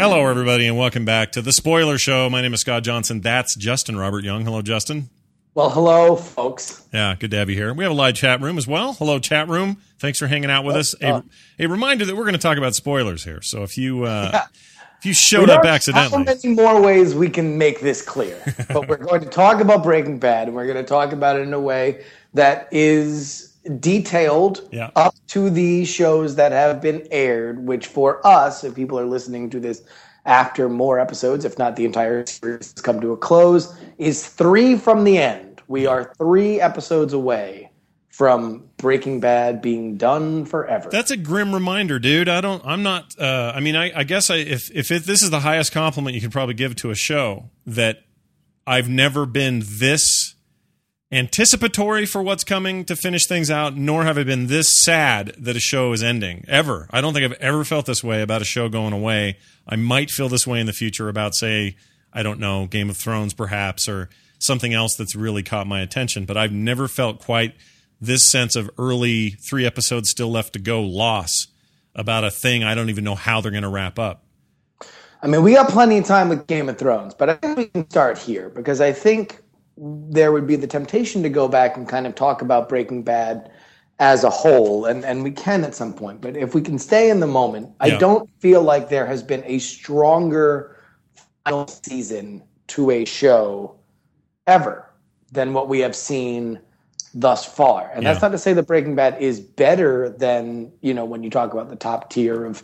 Hello, everybody, and welcome back to the Spoiler Show. My name is Scott Johnson. That's Justin Robert Young. Hello, Justin. Well, hello, folks. Yeah, good to have you here. We have a live chat room as well. Hello, chat room. Thanks for hanging out with us. A, a reminder that we're going to talk about spoilers here. So if you uh, Yeah. if you showed up There are accidentally, How many more ways we can make this clear? but we're going to talk about Breaking Bad, and we're going to talk about it in a way that is detailed Yeah. up to the shows that have been aired. Which for us, if people are listening to this after more episodes, if not the entire series has come to a close, is three from the end. We are three episodes away from Breaking Bad being done forever. That's a grim reminder, dude. I don't. I'm not. Uh, I mean, I, I guess I, if if it, this is the highest compliment you could probably give to a show, that I've never been this anticipatory for what's coming to finish things out, nor have I been this sad that a show is ending ever. I don't think I've ever felt this way about a show going away. I might feel this way in the future about, say, I don't know, Game of Thrones, perhaps, or something else that's really caught my attention. But I've never felt quite this sense of early three episodes still left to go loss about a thing I don't even know how they're going to wrap up. I mean, we got plenty of time with Game of Thrones, but I think we can start here because I think there would be the temptation to go back and kind of talk about Breaking Bad as a whole, and, and we can at some point. But if we can stay in the moment, I don't feel like there has been a stronger final season to a show ever than what we have seen thus far. And that's not to say that Breaking Bad is better than, you know, when you talk about the top tier of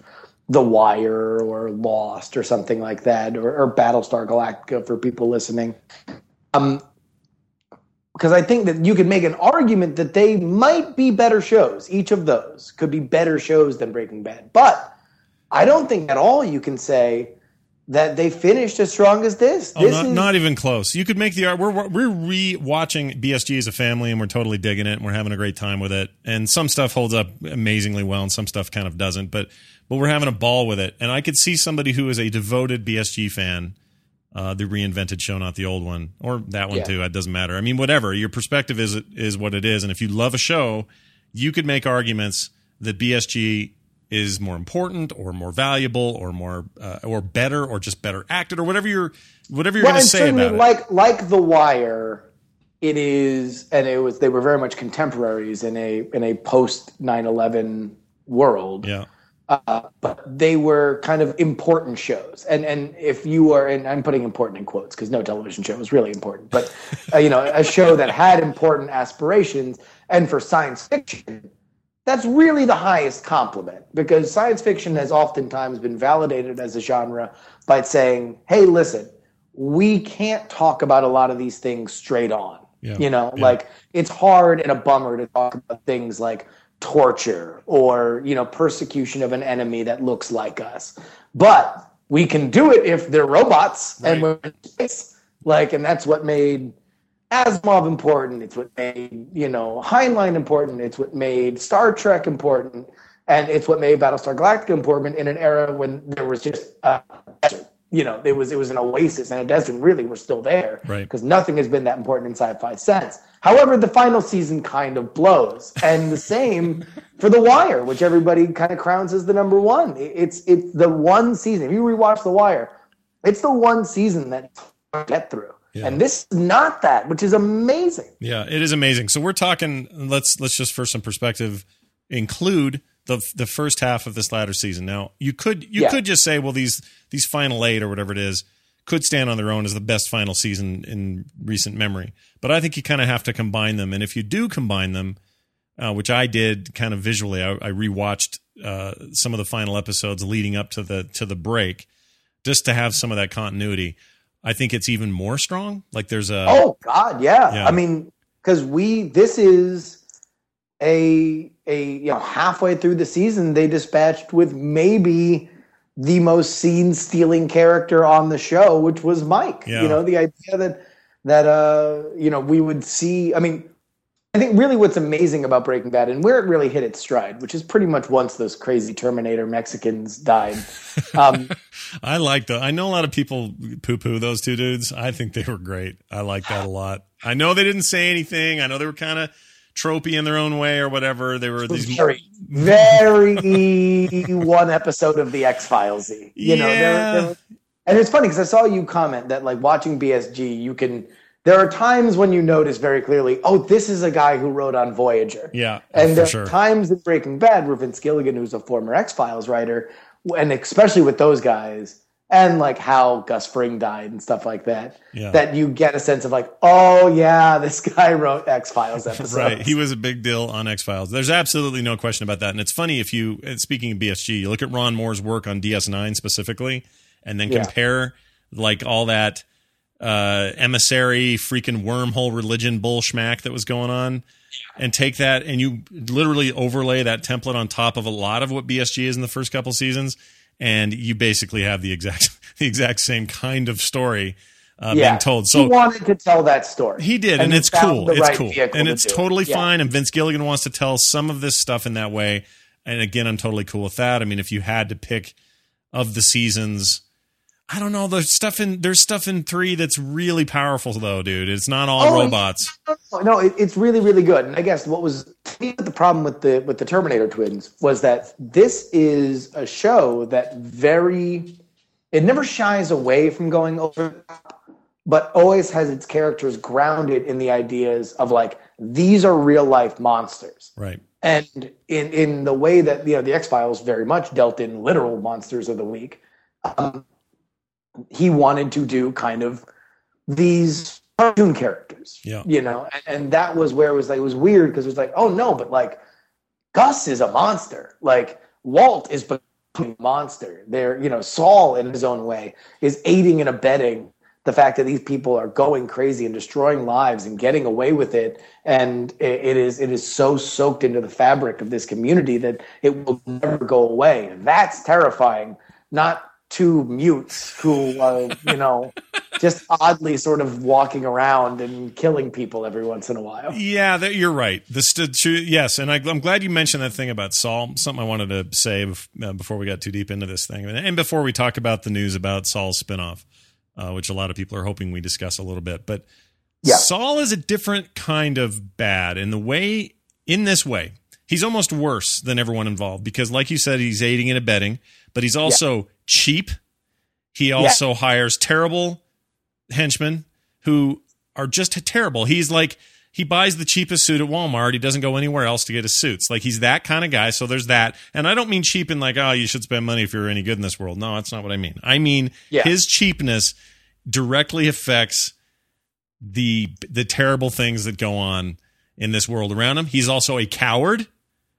The Wire or Lost or something like that, or, or Battlestar Galactica for people listening. Um, because I think that you could make an argument that they might be better shows. Each of those could be better shows than Breaking Bad. But I don't think at all you can say that they finished as strong as this. Oh, this not, is not even close. You could make the art. We're we're re-watching BSG as a family, and we're totally digging it, and we're having a great time with it. And some stuff holds up amazingly well, and some stuff kind of doesn't. But but we're having a ball with it. And I could see somebody who is a devoted BSG fan, uh, the reinvented show, not the old one, or that one Yeah. too. It doesn't matter. I mean, whatever. Your perspective is is what it is. And if you love a show, you could make arguments that BSG is more important or more valuable or more uh, or better or just better acted or whatever you're whatever you're well, going to say about it. like like The Wire, it is, and it was they were very much contemporaries in a in a post 9-11 world. Yeah. Uh, but they were kind of important shows. And and if you are, and I'm putting important in quotes because no television show was really important, but uh, you know, a show that had important aspirations, and for science fiction, that's really the highest compliment because science fiction has oftentimes been validated as a genre by saying, "Hey, listen, we can't talk about a lot of these things straight on." Yeah. You know, Yeah. like it's hard and a bummer to talk about things like torture or you know persecution of an enemy that looks like us. But we can do it if they're robots and Right. we're in space. Like and that's what made asimov important. It's what made you know heinlein important. It's what made star trek important. And it's what made battlestar galactica important in an era when there was just uh, you know it was it was an oasis and a desert really were still there Right. because nothing has been that important in sci-fi since. However, the final season kind of blows, and the same for The Wire, which everybody kind of crowns as the number one. It's it's the one season. If you rewatch The Wire, it's the one season that get through, Yeah. and this is not that, which is amazing. Yeah, it is amazing. So we're talking. Let's let's just for some perspective include the the first half of this latter season. Now you could you Yeah. could just say, well, these these final eight or whatever it is could stand on their own as the best final season in recent memory. But I think you kind of have to combine them. And if you do combine them, uh, which I did kind of visually, I, I rewatched uh, some of the final episodes leading up to the to the break, just to have some of that continuity. I think it's even more strong. Like there's a Oh God, yeah. Yeah. I mean, because we this is a a you know halfway through the season they dispatched with maybe the most scene stealing character on the show, which was Mike. Yeah. You know, the idea that that uh you know we would see. I mean. I think really what's amazing about Breaking Bad and where it really hit its stride, which is pretty much once those crazy Terminator Mexicans died. Um, I like the. I know a lot of people poo poo those two dudes. I think they were great. I like that a lot. I know they didn't say anything. I know they were kind of tropey in their own way or whatever. They were these very, very one episode of the X Files. You know, they're, they're, and it's funny because I saw you comment that like watching BSG, you can. There are times when you notice very clearly, oh, this is a guy who wrote on Voyager. yeah, And there sure. are times in Breaking Bad where Vince Gilligan, who's a former X Files writer, and especially with those guys, and like how Gus Fring died and stuff like that, Yeah. that you get a sense of like, oh yeah, this guy wrote X Files episodes. Right. He was a big deal on X Files. There's absolutely no question about that. And it's funny if you, speaking of BSG, you look at Ron Moore's work on DS9 specifically, and then Yeah. compare like all that uh, emissary, freaking wormhole religion bullschmack that was going on, and take that and you literally overlay that template on top of a lot of what BSG is in the first couple seasons, and you basically have the exact the exact same kind of story uh, being told. So he wanted to tell that story. he did, and, he it's cool. It's right cool, and it's it. totally Yeah. fine. And Vince Gilligan wants to tell some of this stuff in that way. And again, I'm totally cool with that. I mean, if you had to pick of the seasons, I don't know. There's stuff in there's stuff in three that's really powerful though, dude. It's not all Oh, robots. No, it, it's really, really good. And I guess what was the problem with the with the Terminator twins was that this is a show that very it never shies away from going over, but always has its characters grounded in the ideas of like these are real life monsters. Right. and in in the way that you know the X Files very much dealt in literal monsters of the week, um, he wanted to do kind of these cartoon characters. Yeah. you know, and, and that was where it was like it was weird because it was like, oh no, but like Gus is a monster, like Walt is becoming a monster. They're you know Saul in his own way is aiding and abetting the fact that these people are going crazy and destroying lives and getting away with it and it, it is it is so soaked into the fabric of this community that it will never go away that's terrifying not two mutes who are you know just oddly sort of walking around and killing people every once in a while Yeah, that, you're right. True- yes, and I, I'm glad you mentioned that thing about Saul. Something I wanted to say uh, before we got too deep into this thing, and, before we talk about the news about Saul's spinoff, uh, which a lot of people are hoping we discuss a little bit. But Yeah. Saul is a different kind of bad in the way, in this way, he's almost worse than everyone involved because, like you said, he's aiding and abetting, but he's also cheap. He also hires terrible henchmen who are just terrible. He's like he buys the cheapest suit at Walmart. He doesn't go anywhere else to get his suits. Like he's that kind of guy. So there's that. And I don't mean cheap in like, oh, you should spend money if you're any good in this world. No, that's not what I mean. I mean Yeah. his cheapness directly affects the the terrible things that go on in this world around him. He's also a coward.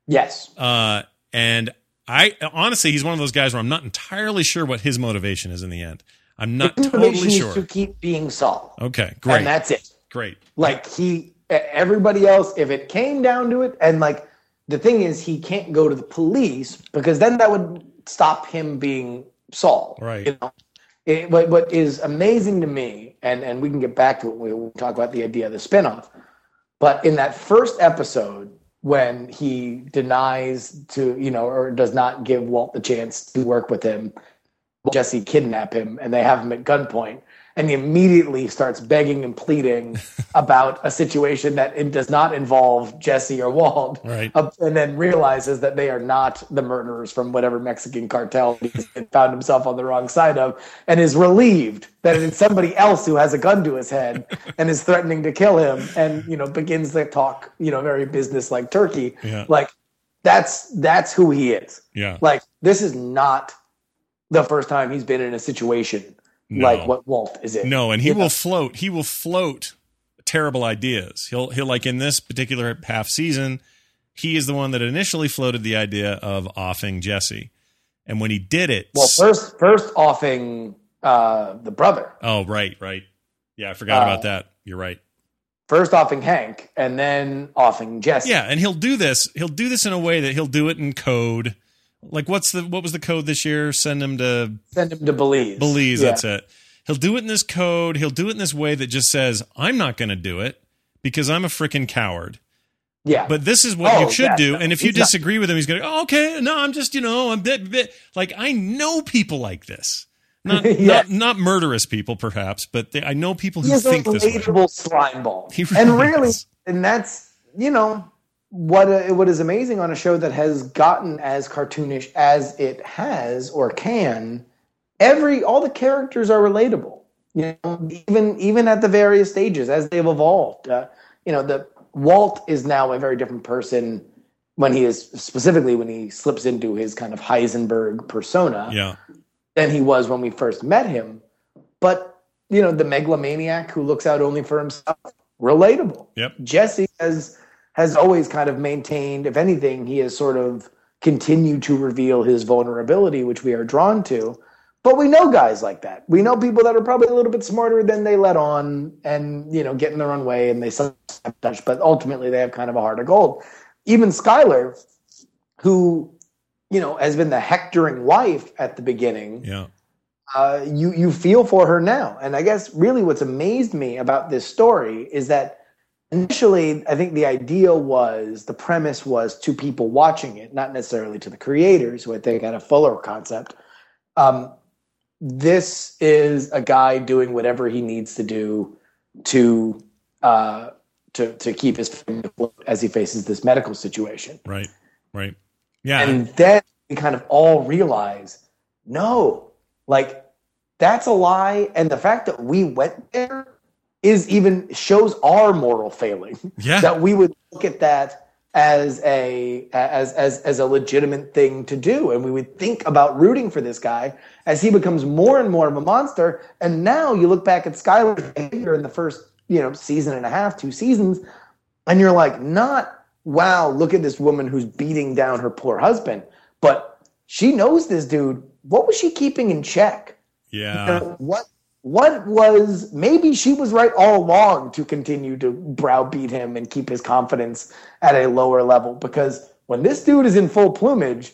yes Uh, and I honestly, he's one of those guys where I'm not entirely sure what his motivation is in the end. I'm not totally sure. to keep being Saul Okay, great, and that's it great. Like he, everybody else, if it came down to it, and like the thing is, he can't go to the police because then that would stop him being Saul. Right. You know, it, what what is amazing to me, and and we can get back to it when we talk about the idea of the spinoff. But in that first episode, when he denies to, you know, or does not give Walt the chance to work with him, Jesse kidnap him and they have him at gunpoint. And he immediately starts begging and pleading about a situation that it does not involve Jesse or Walt. Right. Uh, and then realizes that they are not the murderers from whatever Mexican cartel he found himself on the wrong side of, and is relieved that it's somebody else who has a gun to his head and is threatening to kill him, and you know begins to talk, you know, very business like turkey. Yeah. Like that's that's who he is. Yeah. Like this is not the first time he's been in a situation No. like what Walt is in. No, and he know? will float. He will float terrible ideas. He'll he'll like in this particular half season, he is the one that initially floated the idea of offing Jesse, and when he did it, Well, first first offing uh, the brother, oh right, right, yeah, I forgot Uh, about that. You're right. first offing Hank, and then offing Jesse. Yeah, and he'll do this. He'll do this in a way that he'll do it in code. Like what's the what was the code this year? Send him to Send him to Belize. Belize. Yeah. That's it. He'll do it in this code. He'll do it in this way that just says, "I'm not going to do it because I'm a freaking coward." Yeah, But this is what Oh, you should yeah, do. no, And if you he's not- disagree with him, he's going to, oh, okay, no, I'm just, you know, I'm bit, bit. Like, I know people like this. Not, Yeah. not, not murderous people, perhaps, but they, I know people who he is a think this way. relatable slime ball. He and really really, is. and that's you know, what uh, what is amazing on a show that has gotten as cartoonish as it has or can, every all the characters are relatable. You know, even even at the various stages as they've evolved. Uh, you know, the Walt is now a very different person when he is specifically when he slips into his kind of Heisenberg persona Yeah. than he was when we first met him. But you know, the megalomaniac who looks out only for himself, relatable. Yep. Jesse has has always kind of maintained, if anything, he has sort of continued to reveal his vulnerability, which we are drawn to. But we know guys like that. We know people that are probably a little bit smarter than they let on, and you know, get in their own way, and they touch. But ultimately, they have kind of a heart of gold. Even Skylar, who you know has been the hectoring wife at the beginning, Yeah. uh, you you feel for her now. And I guess really what's amazed me about this story is that initially I think the idea was the premise was to people watching it, not necessarily to the creators, who I think had a fuller concept. Um, this is a guy doing whatever he needs to do to uh, to to keep his family as he faces this medical situation. Right. Right. Yeah. And then we kind of all realize, no, like that's a lie. And the fact that we went there is even shows our moral failing. yeah. that we would look at that as a as as as a legitimate thing to do and we would think about rooting for this guy as he becomes more and more of a monster and now you look back at Skylar's behavior in the first you know season and a half two seasons and you're like not wow look at this woman who's beating down her poor husband but she knows this dude what was she keeping in check yeah. what what was maybe she was right all along to continue to browbeat him and keep his confidence at a lower level because when this dude is in full plumage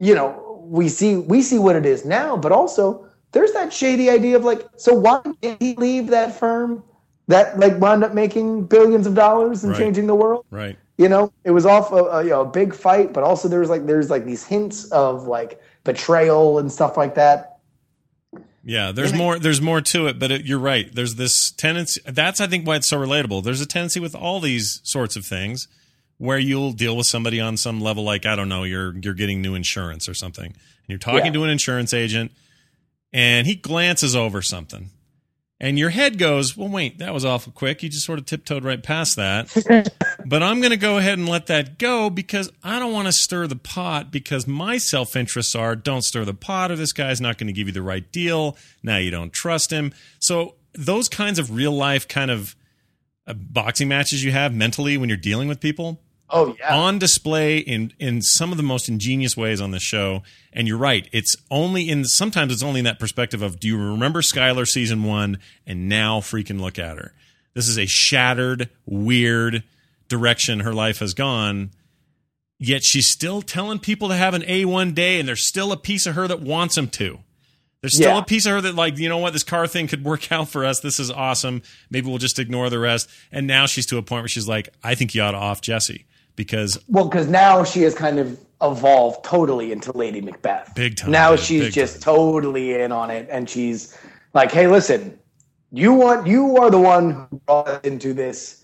you know we see we see what it is now but also there's that shady idea of like so why did he leave that firm that like wound up making billions of dollars and Right. changing the world Right. you know it was off a, a, you know, a big fight but also there's like there's like these hints of like betrayal and stuff like that Yeah, there's And I- more. There's more to it, but it, you're right. There's this tendency. That's I think why it's so relatable. There's a tendency with all these sorts of things where you'll deal with somebody on some level, like I don't know, you're you're getting new insurance or something, and you're talking Yeah. to an insurance agent, and he glances over something, and your head goes, "Well, wait, that was awful quick. You just sort of tiptoed right past that." but I'm going to go ahead and let that go because I don't want to stir the pot because my self interests are don't stir the pot or this guy's not going to give you the right deal. Now you don't trust him. So those kinds of real life kind of uh, boxing matches you have mentally when you're dealing with people oh yeah on display in in some of the most ingenious ways on the show. And you're right, it's only in sometimes it's only in that perspective of do you remember Skylar season one and now freaking look at her. This is a shattered, weird direction her life has gone. Yet she's still telling people to have an A1 day, and there's still a piece of her that wants them to. There's still Yeah. a piece of her that, like, you know what, this car thing could work out for us. This is awesome. Maybe we'll just ignore the rest. And now she's to a point where she's like, I think you ought to off Jesse because Well, because now she has kind of evolved totally into Lady Macbeth. Big time, Now she's just time. totally in on it, and she's like, "Hey, listen, you want you are the one who brought us into this.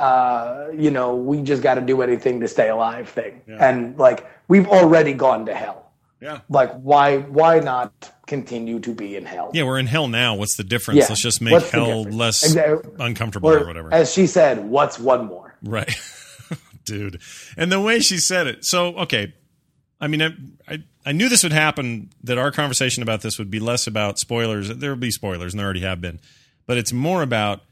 Uh, you know, we just got to do anything to stay alive thing, Yeah. and like we've already gone to hell. Yeah. Like, why why not continue to be in hell? Yeah, we're in hell now. What's the difference? Yeah. Let's just make What's hell less Exactly. uncomfortable or, Or, whatever. as she said, what's one more? Right. Dude. And the way she said it. So, okay. I mean, I, I, I knew this would happen, that our conversation about this would be less about spoilers. There will be spoilers, and there already have been. But it's more about,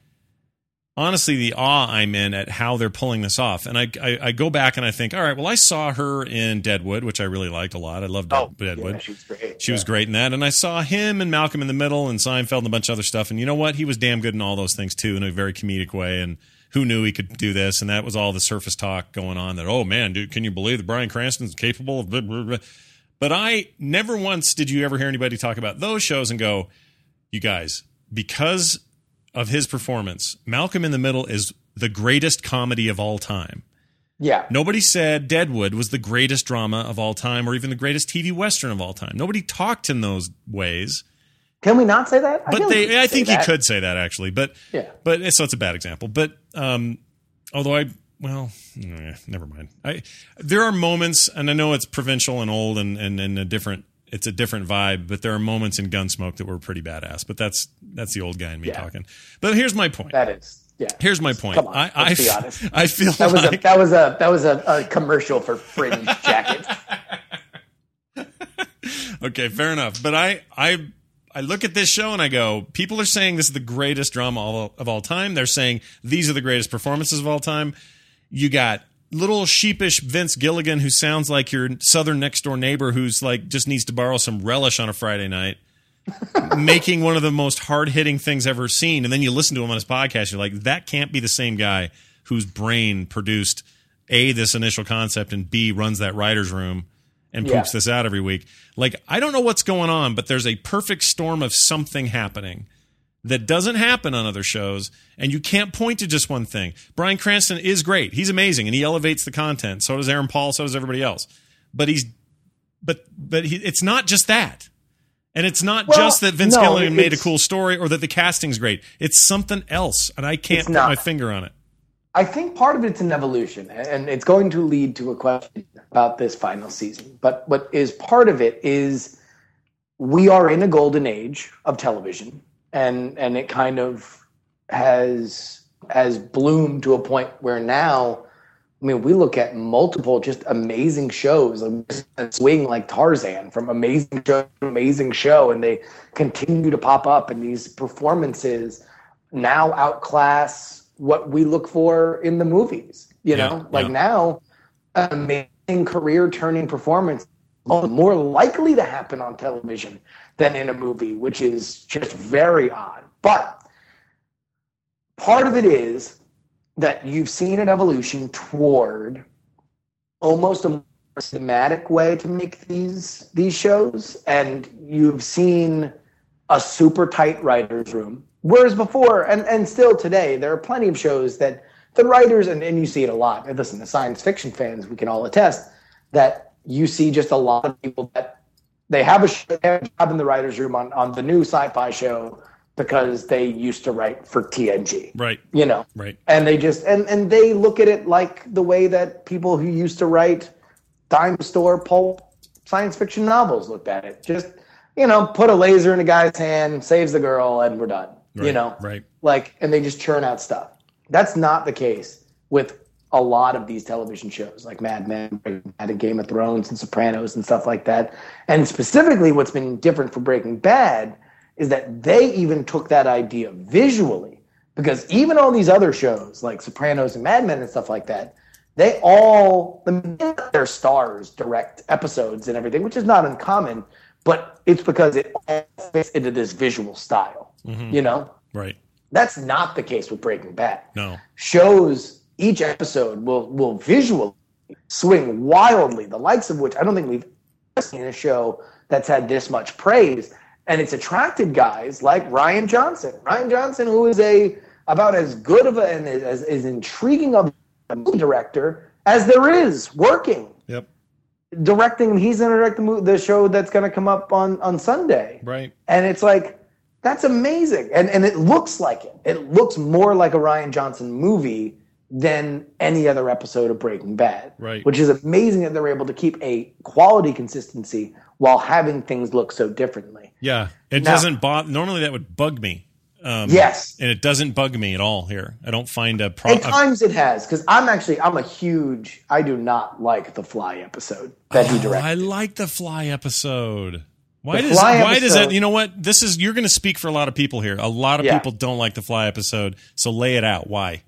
honestly, the awe I'm in at how they're pulling this off. And I, I, I go back and I think, all right, well, I saw her in Deadwood, which I really liked a lot. I loved Dead- Deadwood. yeah, she's great. She was great in that. And I saw him and Malcolm in the Middle and Seinfeld and a bunch of other stuff. And you know what? He was damn good in all those things too, in a very comedic way. And who knew he could do this? And that was all the surface talk going on that, oh man, dude, can you believe that Bryan Cranston's capable of blah, blah, blah. But I never once did you ever hear anybody talk about those shows and go, you guys, because of his performance, Malcolm in the Middle is the greatest comedy of all time. Yeah, Nobody said Deadwood was the greatest drama of all time or even the greatest TV Western of all time. Nobody talked in those ways. Can we not say that? But they, I think you that. could say that actually. But Yeah. but so it's a bad example. But um, although I well, eh, never mind. I there are moments, and I know it's provincial and old, and and, and a different. It's a different vibe, but there are moments in Gunsmoke that were pretty badass. But that's that's the old guy in me Yeah. talking. But here's my point. That is, yeah. Here's my point. Come on, I I, be honest. I feel That was a that was a that was a, a commercial for Fringe jackets. okay, fair enough. But I I I look at this show and I go, people are saying this is the greatest drama all, of all time. They're saying these are the greatest performances of all time. You got little sheepish Vince Gilligan who sounds like your southern next door neighbor who's like just needs to borrow some relish on a Friday night. making one of the most hard hitting things ever seen, and then you listen to him on his podcast, you're like, that can't be the same guy whose brain produced a this initial concept and b runs that writers room and Yeah. poops this out every week. Like, I don't know what's going on, but there's a perfect storm of something happening that doesn't happen on other shows, and you can't point to just one thing. Bryan Cranston is great. He's amazing, and he elevates the content. So does Aaron Paul. So does everybody else. But he's, but but he, it's not just that, and it's not Well, just that Vince no, Gilligan made a cool story or that the casting's great. It's something else, and I can't put my finger on it. I think part of it's an evolution, and it's going to lead to a question about this final season. But what is part of it is we are in a golden age of television, and and it kind of has has bloomed to a point where now, I mean, we look at multiple just amazing shows, like swing like Tarzan from amazing show to amazing show, and they continue to pop up, and these performances now outclass what we look for in the movies. You Yeah, know, like yeah. now, an amazing career turning performance more likely to happen on television than in a movie, which is just very odd. But part of it is that you've seen an evolution toward almost a more thematic way to make these these shows, and you've seen a super tight writers room. Whereas before, and, and still today, there are plenty of shows that the writers, and, and you see it a lot, and listen, the science fiction fans, we can all attest, that you see just a lot of people that they have a, sh- they have a job in the writers room on, on the new sci-fi show because they used to write for TNG, Right, you know? right. and they just and and they look at it like the way that people who used to write dime store pulp science fiction novels looked at it just you know put a laser in a guy's hand saves the girl and we're done you know right. like and they just churn out stuff that's not the case with a lot of these television shows like Mad Men, Breaking Bad, and Game of Thrones, and Sopranos, and stuff like that. And specifically, what's been different for Breaking Bad is that they even took that idea visually, because even all these other shows like Sopranos and Mad Men and stuff like that, they all their stars direct episodes and everything, which is not uncommon, but it's because it all fits into this visual style. Mm-hmm. You know, Right. that's not the case with Breaking Bad No. shows each episode will will visually swing wildly, the likes of which I don't think we've ever seen a show that's had this much praise. And it's attracted guys like Rian Johnson. Rian Johnson, who is a about as good of a and as, as intriguing of a movie director as there is working Yep. directing. He's going to direct the, mo- the show that's going to come up on on Sunday Right. and it's like that's amazing and and it looks like it it looks more like a rian johnson movie than any other episode of breaking bad Right. which is amazing that they're able to keep a quality consistency while having things look so differently Yeah. It Now- doesn't bother. Normally that would bug me. Um, yes And it doesn't bug me at all here. I don't find a problem. at times it has because i'm actually i'm a huge i do not like the fly episode that he directed Oh, I like the fly episode. Why The does why does that? You know what? This is you're going to speak for a lot of people here. A lot of Yeah. people don't like the fly episode. So lay it out. Why?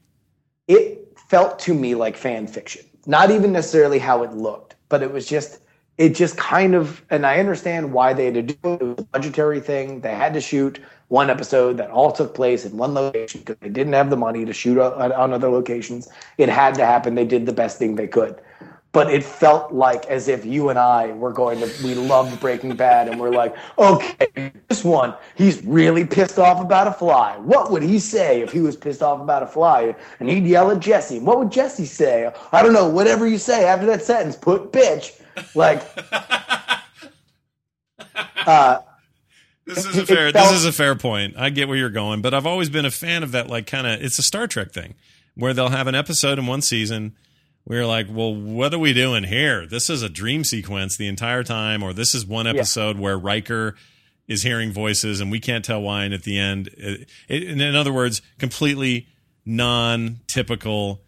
it felt to me like fan fiction. Not even necessarily how it looked, but it was just it just kind of and I understand why they had to do it. It was a budgetary thing. They had to shoot one episode that all took place in one location because they didn't have the money to shoot on other locations. It had to happen. They did the best thing they could. But it felt like as if you and I were going to, we loved Breaking Bad and we're like, okay, this one, he's really pissed off about a fly. What would he say if he was pissed off about a fly? And he'd yell at Jesse. What would Jesse say? I don't know, whatever you say after that sentence, put bitch. Like, uh, This is a fair. felt- this is a fair point. I get where you're going, but I've always been a fan of that. Like kind of, it's a Star Trek thing where they'll have an episode in one season we are like, well, what are we doing here? This is a dream sequence the entire time, or this is one episode yeah. where Riker is hearing voices and we can't tell why. And at the end, it, it, in other words, completely non-typical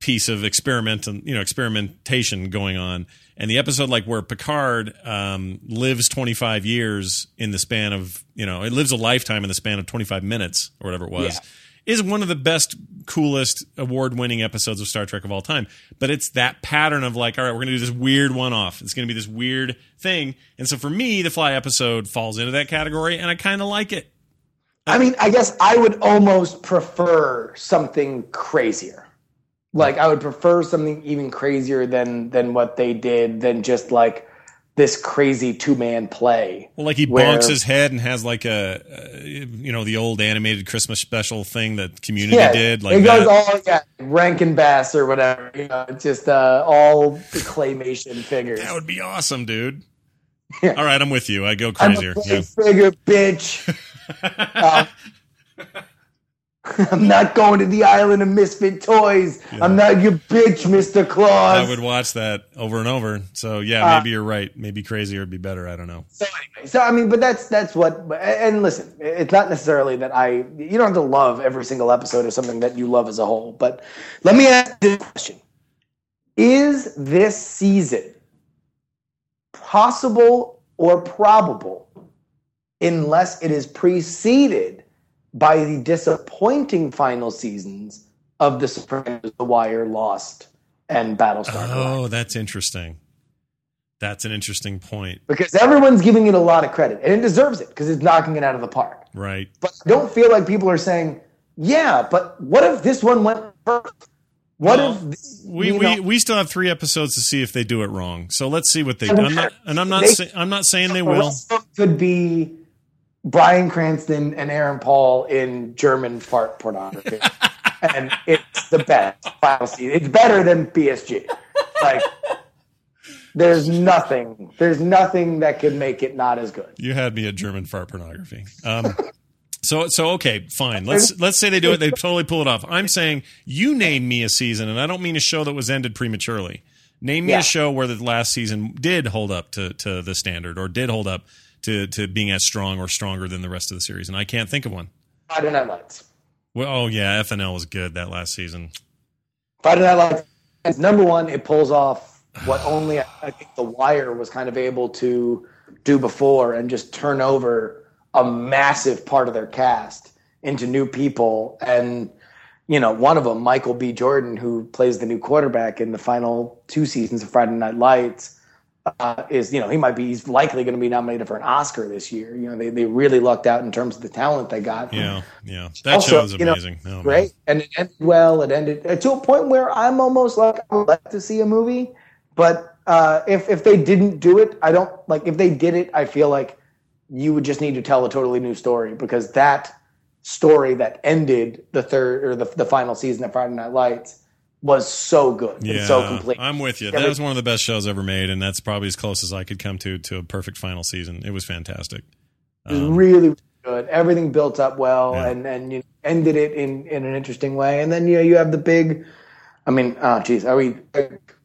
piece of experiment, you know, experimentation going on. And the episode like where Picard um, lives 25 years in the span of, you know, it lives a lifetime in the span of 25 minutes or whatever it was. Yeah is one of the best, coolest, award winning episodes of Star Trek of all time. But it's that pattern of like, all right, we're going to do this weird one off. It's going to be this weird thing. And so for me, the Fly episode falls into that category, and I kind of like it. I mean, I guess I would almost prefer something crazier. Like I would prefer something even crazier than than what they did than just like this crazy two man play. Well, like he where, bonks his head and has like a, a, you know, the old animated Christmas special thing that Community yeah, did. Like it goes that. all yeah, Rankin Bass or whatever. You know, just uh, all the claymation figures. That would be awesome, dude. Yeah. All right, I'm with you. I go crazier. I'm a yeah. figure, bitch. uh, I'm not going to the island of misfit toys. Yeah. I'm not your bitch, Mr. Claus. I would watch that over and over. So yeah, uh, maybe uh, you're right. Maybe crazier would be better. I don't know. So anyway, so I mean, but that's that's what. And listen, it's not necessarily that I. You don't have to love every single episode of something that you love as a whole. But let me ask this question: Is this season possible or probable, unless it is preceded? By the disappointing final seasons of The Sopranos, The Wire, Lost, and Battlestar. Oh, that's interesting. That's an interesting point. Because everyone's giving it a lot of credit, and it deserves it because it's knocking it out of the park. Right. But I don't feel like people are saying, yeah, but what if this one went first? What well, if this, we, we we still have three episodes to see if they do it wrong. So let's see what they do. I'm not, and I'm not say, I'm not saying they will. Could be Bryan Cranston and Aaron Paul in German fart pornography. and it's the best final season. It's better than BSG. Like there's nothing. There's nothing that could make it not as good. You had me at German fart pornography. Um, so so okay, fine. Let's let's say they do it. They totally pull it off. I'm saying you name me a season, and I don't mean a show that was ended prematurely. Name me yeah. a show where the last season did hold up to to the standard or did hold up to to being as strong or stronger than the rest of the series, and I can't think of one. Friday Night Lights. Well, oh yeah, FNL was good that last season. Friday Night Lights. Number one, it pulls off what only I think The Wire was kind of able to do before, and just turn over a massive part of their cast into new people and you know, one of them, Michael B. Jordan, who plays the new quarterback in the final two seasons of Friday Night Lights, uh, is you know he might be he's likely going to be nominated for an Oscar this year. You know they, they really lucked out in terms of the talent they got. Yeah, yeah, that also, show was amazing. You know, oh, great, and it ended well. It ended uh, to a point where I'm almost like I would like to see a movie, but uh, if if they didn't do it, I don't like. If they did it, I feel like you would just need to tell a totally new story because that story that ended the third or the, the final season of Friday Night Lights was so good yeah, and so complete. I'm with you. That was one of the best shows ever made, and that's probably as close as I could come to to a perfect final season. It was fantastic. It was um, really good. Everything built up well, yeah. and and you ended it in in an interesting way. And then you know you have the big. I mean, oh geez, are we?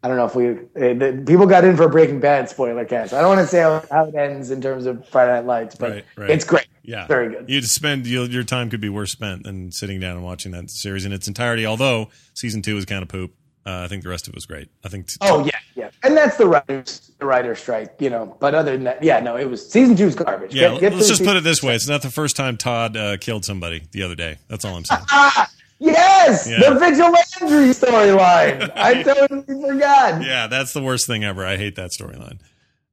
I don't know if we uh, the, people got in for a Breaking Bad spoiler cast. I don't want to say how, how, it ends in terms of Friday Night Lights, but right, right. it's great. Yeah, very good. You'd spend your time could be worse spent than sitting down and watching that series in its entirety. Although season two is kind of poop. Uh, I think the rest of it was great. I think. T- oh yeah, yeah, and that's the writers, the writer strike, you know. But other than that, yeah, no, it was season two's garbage. Yeah, get, get let's just put it this way: it's not the first time Todd uh, killed somebody the other day. That's all I'm saying. Yes, yeah. the vigilante storyline. I totally forgot. Yeah, that's the worst thing ever. I hate that storyline.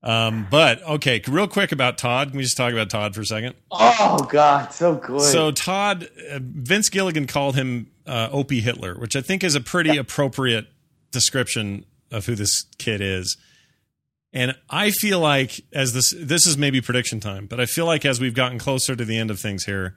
Um, but okay, real quick about Todd. Can we just talk about Todd for a second? Oh God, so good. So Todd, uh, Vince Gilligan called him uh, Opie Hitler, which I think is a pretty yeah. appropriate description of who this kid is. And I feel like as this this is maybe prediction time, but I feel like as we've gotten closer to the end of things here,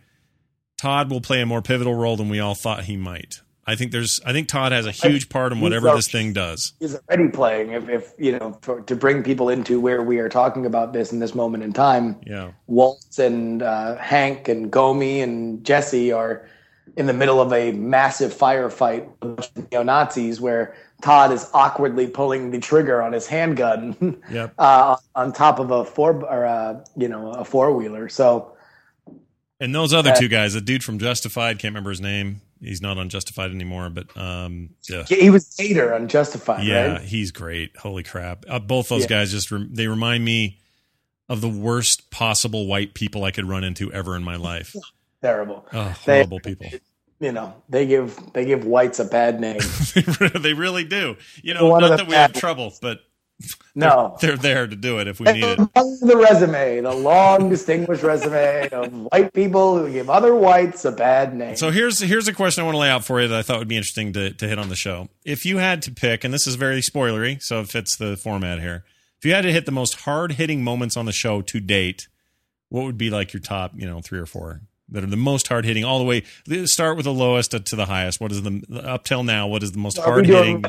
Todd will play a more pivotal role than we all thought he might. I think there's I think Todd has a huge part in whatever this thing does. He's already playing if, if you know for, to bring people into where we are talking about this in this moment in time. Yeah, Waltz and uh, Hank and Gomi and Jesse are in the middle of a massive firefight with neo Nazis, where Todd is awkwardly pulling the trigger on his handgun Yep. uh, on top of a four or a, you know a four wheeler. So And those other two guys, the dude from Justified, can't remember his name. He's not on Justified anymore, but um, yeah, he was Gator on Justified, yeah, right? he's great. Holy crap! Uh, both those Yeah. guys just rem- they remind me of the worst possible white people I could run into ever in my life. Terrible. Oh, They- horrible people. You know they give they give whites a bad name. they really do. You know, One not that we have trouble, but No, they're there to do it if we need it. The resume, the long distinguished resume of white people who give other whites a bad name. So here's here's a question I want to lay out for you that I thought would be interesting to, to hit on the show. If you had to pick, and this is very spoilery, so it fits the format here. If you had to hit the most hard hitting moments on the show to date, what would be like your top, you know, three or four that are the most hard hitting all the way? Start with the lowest to, to the highest. What is the up till now? What is the most hard hitting?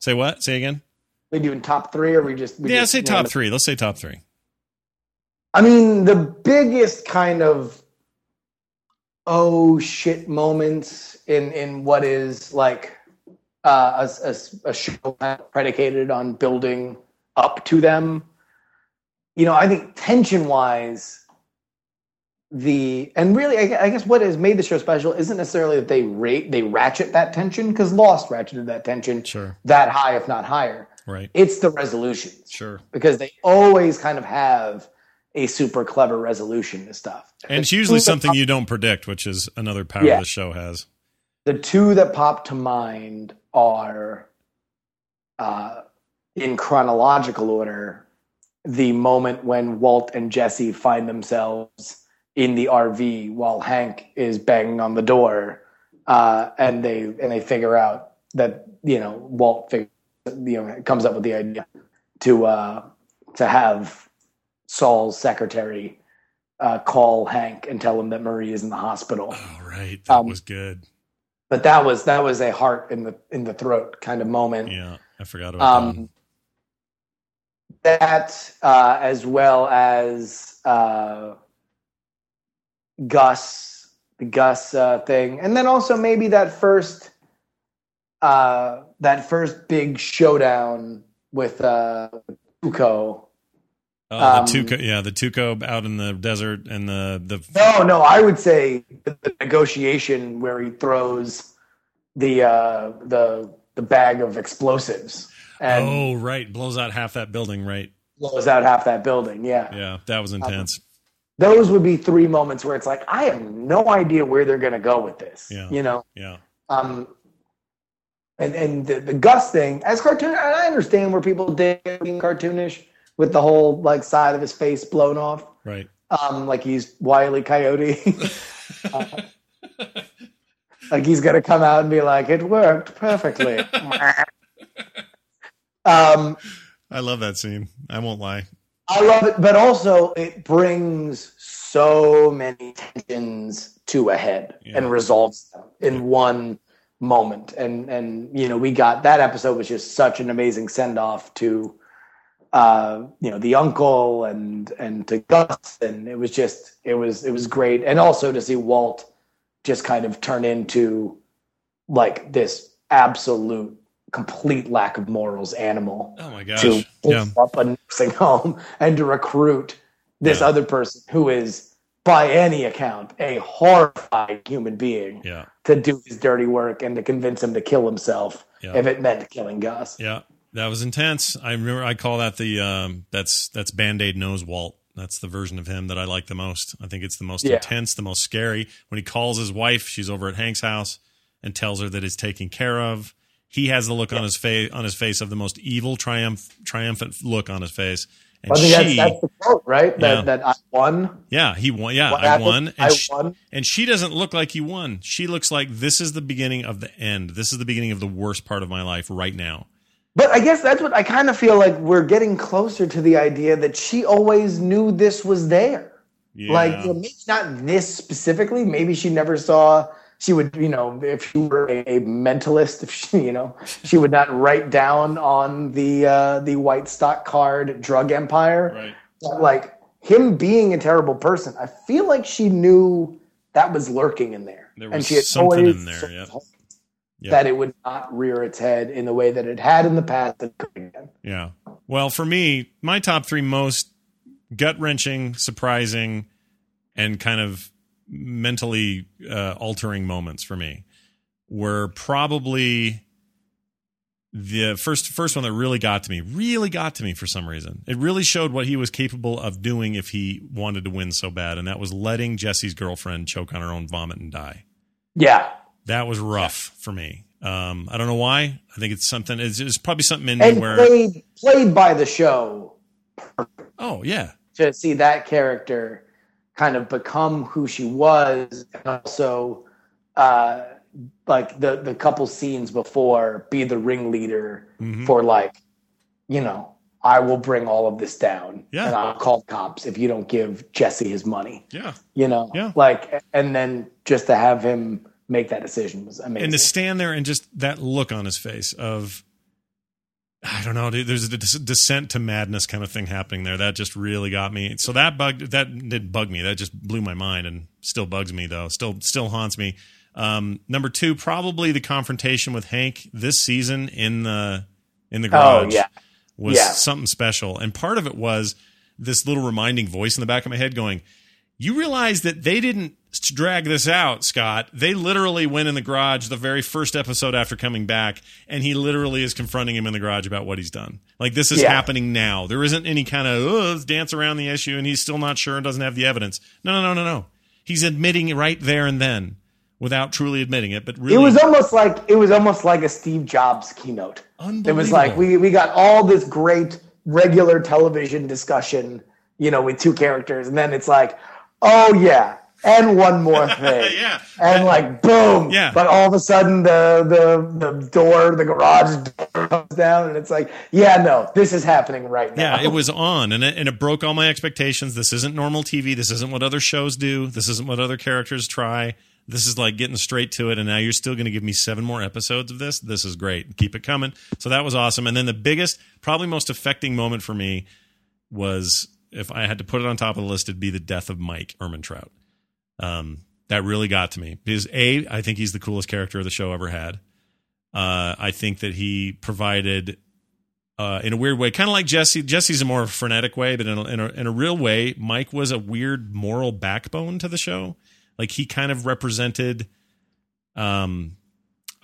Say what? Say again. We doing top three, or we just we Yeah, just say top random- three. Let's say top three. I mean, the biggest kind of oh shit moments in in what is like uh, a, a, a show predicated on building up to them. You know, I think tension wise, the and really, I, I guess what has made the show special isn't necessarily that they rate they ratchet that tension because Lost ratcheted that tension Sure. that high, if not higher. Right. It's the resolutions Sure. because they always kind of have a super clever resolution to stuff. And it's usually something you don't predict, which is another power Yeah. the show has. The two that pop to mind are, uh, in chronological order, the moment when Walt and Jesse find themselves in the RV while Hank is banging on the door, uh, and they and they figure out that you know Walt fig- you know comes up with the idea to uh, to have Saul's secretary uh, call Hank and tell him that Marie is in the hospital. Oh, right. That Um, was good. But that was that was a heart in the in the throat kind of moment. Yeah. I forgot about that. Um, that uh, as well as uh, Gus, the Gus uh, thing, and then also maybe that first uh, that first big showdown with uh, Tuco. Oh, um, the Tuco, yeah, the Tuco out in the desert and the the No, no, I would say the, negotiation where he throws the uh, the the bag of explosives and oh right, blows out half that building, right? blows out half that building. Yeah. Yeah, that was intense. those would be three moments where it's like I have no idea where they're going to go with this. Yeah. You know, Yeah, um, and and the, the Gus thing as cartoon, and I understand where people dig being cartoonish with the whole like side of his face blown off, right. um, like he's Wile E. Coyote. Uh, like he's gonna come out and be like, "It worked perfectly." um, I love that scene. I won't lie. I love it, but also it brings so many tensions to a head Yeah. and resolves them in one moment. And and you know, we got that episode was just such an amazing send off to uh, you know, the uncle and and to Gus, and it was just it was it was great. And also to see Walt just kind of turn into like this absolute complete lack of morals animal Oh my gosh. to Yeah, up a nursing home and to recruit this Yeah. other person who is, by any account, a horrified human being yeah, to do his dirty work and to convince him to kill himself Yeah. if it meant killing Gus. yeah. That was intense. I remember. I call that the um. That's that's Band Aid knows Walt. That's the version of him that I like the most. I think it's the most Yeah. intense, the most scary. When he calls his wife, she's over at Hank's house and tells her that it's taken care of. He has the look on his face on his face of the most evil, triumph, triumphant look on his face. And I think she, that's, that's the quote, right? That Yeah. that I won. yeah, he won. Yeah, I won. And I she, won. and she doesn't look like he won. She looks like this is the beginning of the end. This is the beginning of the worst part of my life right now. But I guess that's what I kind of feel like we're getting closer to the idea that she always knew this was there. Yeah. Like you know, maybe not this specifically. Maybe she never saw. She would, you know, if she were a, mentalist, if she, you know, she would not write down on the uh, the white stock card drug empire. right. But, like him being a terrible person, I feel like she knew that was lurking in there, There and she had something in there, yep. Yep. that it would not rear its head in the way that it had in the past. Yeah. Well, for me, my top three most gut wrenching, surprising, and kind of mentally uh, altering moments for me were probably the first first one that really got to me. Really got to me for some reason. It really showed what he was capable of doing if he wanted to win so bad, and that was letting Jesse's girlfriend choke on her own vomit and die. Yeah, That was rough for me. Um, I don't know why. I think it's something. It's, it's probably something in and me where. played played by the show Oh yeah, to see that character kind of become who she was, and also uh, like the the couple scenes before be the ringleader Mhm. for like, you know, I will bring all of this down, Yeah. and I'll call cops if you don't give Jesse his money, yeah. you know, Yeah. like, and then just to have him make that decision was amazing. and to stand there and just that look on his face of I don't know, dude, there's a descent to madness kind of thing happening there. That just really got me. So that bugged that did bug me. That just blew my mind and still bugs me though. Still still haunts me. Um, number two, probably the confrontation with Hank this season in the in the oh garage yeah, was Yeah. something special. And part of it was this little reminding voice in the back of my head going, You realize that they didn't drag this out, Scott. They literally went in the garage the very first episode after coming back, and he literally is confronting him in the garage about what he's done. Like, this is Yeah. happening now. There isn't any kind of, oh, dance around the issue, and he's still not sure and doesn't have the evidence. No, no, no, no, no. He's admitting it right there and then without truly admitting it, but really. it was almost like it was almost like a Steve Jobs keynote. It was like we we got all this great regular television discussion, you know, with two characters, and then it's like, oh yeah, and one more thing, yeah. and like boom, Yeah. But all of a sudden the the the door, the garage door comes down, and it's like, yeah, no, this is happening right now. Yeah, it was on, and it, and it broke all my expectations. This isn't normal TV. This isn't what other shows do. This isn't what other characters try. This is like getting straight to it, and now you're still going to give me seven more episodes of this. This is great. Keep it coming. So that was awesome. And then the biggest, probably most affecting moment for me was if I had to put it on top of the list, it'd be the death of Mike Ehrmantraut. Um, that really got to me because a, I think he's the coolest character the show ever had. Uh, I think that he provided uh, in a weird way, kind of like Jesse. Jesse's a more frenetic way, but in a, in a in a real way, Mike was a weird moral backbone to the show. Like he kind of represented, um,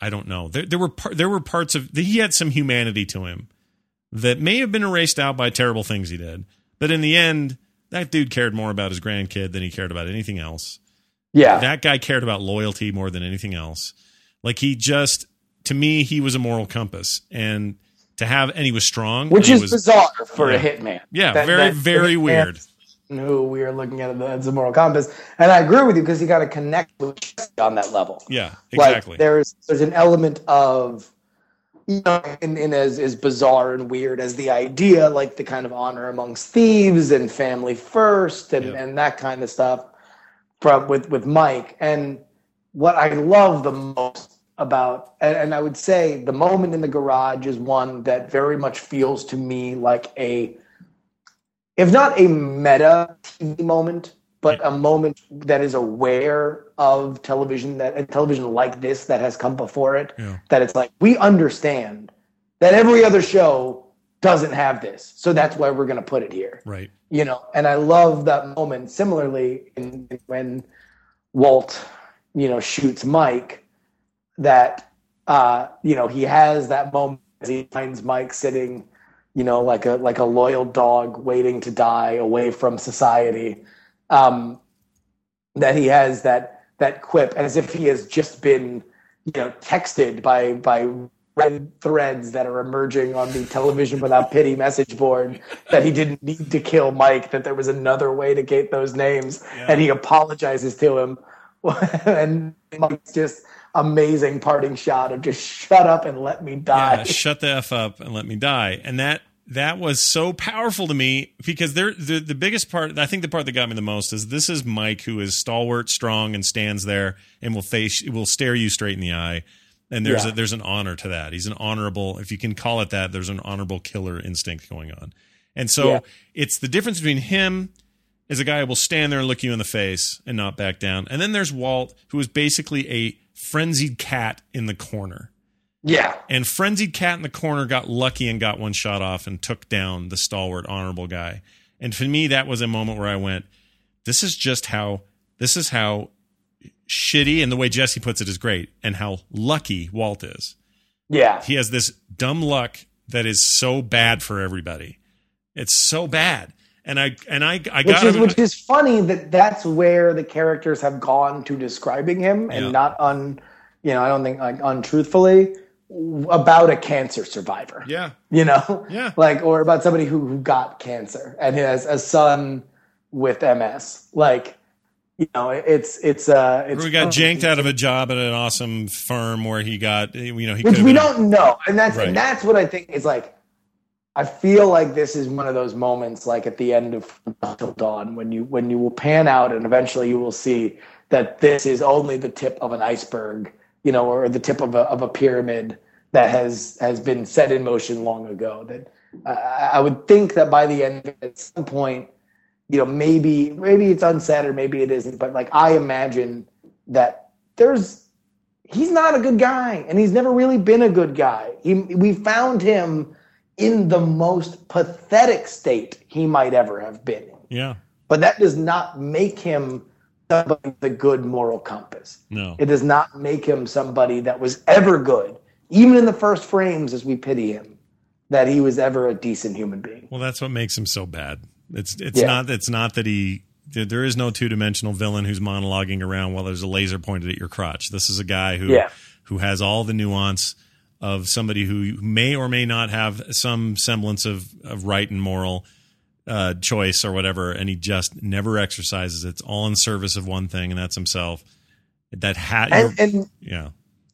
I don't know. There, there were par- there were parts of he had some humanity to him that may have been erased out by terrible things he did, but in the end, that dude cared more about his grandkid than he cared about anything else yeah, that guy cared about loyalty more than anything else. Like he just, to me, he was a moral compass, and to have, and he was strong, which is was, bizarre for yeah. a hitman. yeah, That- very, that- very hitman weird. No, we are looking at as a moral compass, and I agree with you because you got to connect with Jesse on that level. Yeah, Like, exactly. there's there's an element of you know, in, in as as bizarre and weird as the idea, like the kind of honor amongst thieves and family first and, Yeah. and that kind of stuff from with with Mike. And what I love the most about and, and I would say the moment in the garage is one that very much feels to me like a if not a meta TV moment, but a moment that is aware of television that and television like this that has come before it. Yeah. That it's like we understand that every other show doesn't have this, so that's why we're going to put it here. right. You know, and I love that moment. Similarly, in, when Walt, you know, shoots Mike, that uh, you know he has that moment as he finds Mike sitting, you know, like a like a loyal dog waiting to die away from society. Um, that he has that that quip as if he has just been, you know, texted by by red threads that are emerging on the television without pity message board that he didn't need to kill Mike, that there was another way to get those names, Yeah. and he apologizes to him. and Mike's just amazing parting shot of just shut up and let me die. Yeah, shut the f up and let me die. And that that was so powerful to me because there the the biggest part I think the part that got me the most is this is Mike who is stalwart, strong, and stands there and will face will stare you straight in the eye. And there's Yeah. a, there's an honor to that. He's an honorable, if you can call it that. There's an honorable killer instinct going on, and so Yeah. it's the difference between him as a guy who will stand there and look you in the face and not back down. And then there's Walt, who is basically a frenzied cat in the corner. Yeah. And frenzied cat in the corner got lucky and got one shot off and took down the stalwart, honorable guy. And for me, that was a moment where I went, "This is just how this is how shitty." And the way Jesse puts it is great, and how lucky Walt is. Yeah. He has this dumb luck that is so bad for everybody. It's so bad. And I and I I Which got is which is funny that that's where the characters have gone to describing him and Yeah. not un you know, I don't think like untruthfully about a cancer survivor. yeah. You know? Yeah. Like or about somebody who, who got cancer and has a son with MS. Like you know, it's it's uh it's We got janked out of a job at an awesome firm where he got you know he which we don't know and that's Right. and that's what i think is like i feel like this is one of those moments like at the end of until dawn when you when you will pan out and eventually you will see that this is only the tip of an iceberg you know or the tip of a, of a pyramid that has has been set in motion long ago that uh, i would think that by the end at some point you know maybe maybe it's unsaid or maybe it isn't but like i imagine that there's he's not a good guy and he's never really been a good guy. He, we found him in the most pathetic state he might ever have been yeah. But that does not make him somebody with a good moral compass no it does not make him somebody that was ever good even in the first frames as we pity him that he was ever a decent human being Well, that's what makes him so bad. It's it's Yeah. not it's not that he there- is no two dimensional villain who's monologuing around while there's a laser pointed at your crotch. This is a guy who Yeah. who has all the nuance of somebody who may or may not have some semblance of, of right and moral uh, choice or whatever, and he just never exercises. It's all in service of one thing, and that's himself. That hat, and, and yeah,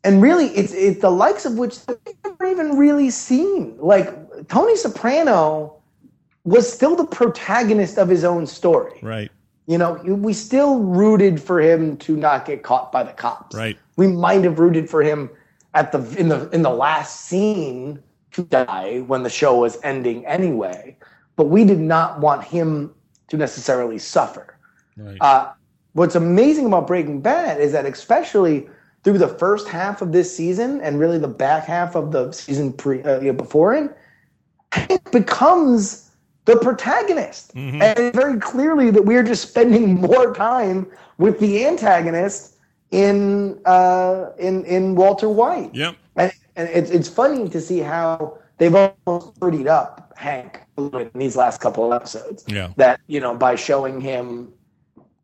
and really it's it's the likes of which we've never even really seen. Like tony soprano was still the protagonist of his own story. Right, you know we still rooted for him to not get caught by the cops. Right, we might have rooted for him at the in the in the last scene to die when the show was ending anyway but we did not want him to necessarily suffer right. uh, what's amazing about Breaking Bad is that especially through the first half of this season and really the back half of the season pre uh, you know, before it, Hank becomes the protagonist, Mhm. and very clearly that we're just spending more time with the antagonist in uh, in in Walter White. yep, And, and it's it's funny to see how they've almost dirtied up Hank a little bit in these last couple of episodes yeah, that you know by showing him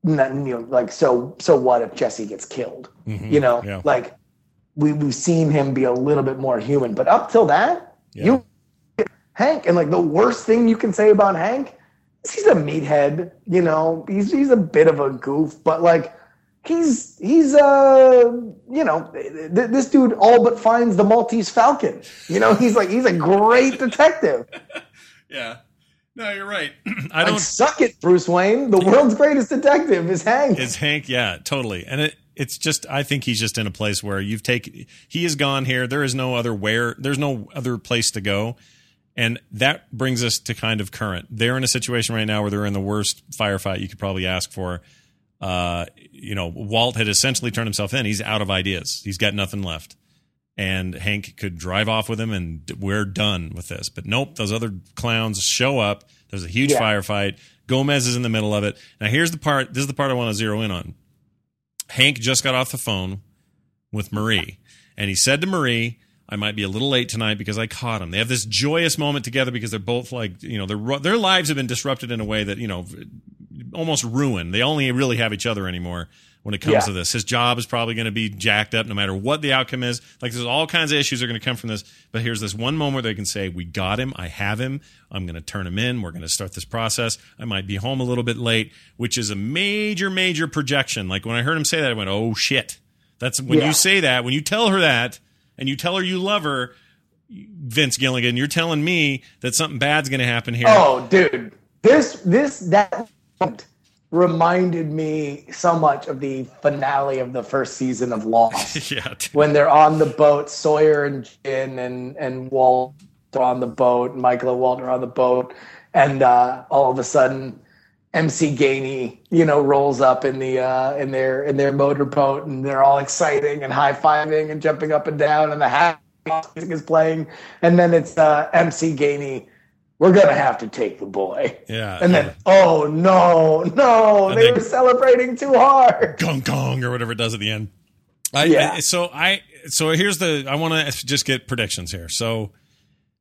you know like so so what if jesse gets killed Mhm. you know Yeah. like we, we've seen him be a little bit more human but up till that Yeah. you hank and like the worst thing you can say about hank is he's a meathead you know he's he's a bit of a goof but like he's he's uh you know th- this dude all but finds the maltese falcon you know he's like he's a great detective yeah. No, you're right. I don't. suck it, Bruce Wayne. The world's greatest detective is Hank. Is Hank? Yeah, totally. And it it's just I think he's just in a place where you've taken he is gone here. There is no other where there's no other place to go. And that brings us to kind of current. They're in a situation right now where they're in the worst firefight you could probably ask for. Uh, you know, Walt had essentially turned himself in. He's out of ideas. He's got nothing left. And Hank could drive off with him and we're done with this. But nope, those other clowns show up. There's a huge Yeah. firefight. Gomez is in the middle of it. Now here's the part, this is the part I want to zero in on. Hank just got off the phone with Marie, and he said to Marie, "I might be a little late tonight because I caught him." They have this joyous moment together because they're both like, you know, their their lives have been disrupted in a way that you know, almost ruined. They only really have each other anymore when it comes Yeah. to this. His job is probably going to be jacked up no matter what the outcome is. Like there's all kinds of issues that are going to come from this. But here's this one moment where they can say, "We got him. I have him. I'm going to turn him in. We're going to start this process. I might be home a little bit late," which is a major, major projection. Like when I heard him say that, I went, "Oh shit." That's when Yeah. you say that, when you tell her that, and you tell her you love her, Vince Gilligan, you're telling me that something bad's going to happen here. Oh, dude, this this that reminded me so much of the finale of the first season of Lost yeah, when they're on the boat. Sawyer and Jin and and Walt are on the boat. Michael and Walt are on the boat, and uh, all of a sudden, MC Gainey, you know, rolls up in the uh, in their in their motorboat, and they're all exciting and high fiving and jumping up and down, and the happy music is playing, and then it's uh, MC Gainey. We're gonna have to take the boy. Yeah. And then, oh no, no, they, they- were celebrating too hard. gong gong or whatever it does at the end. I, Yeah. I- so I so here's the I want to just get predictions here. So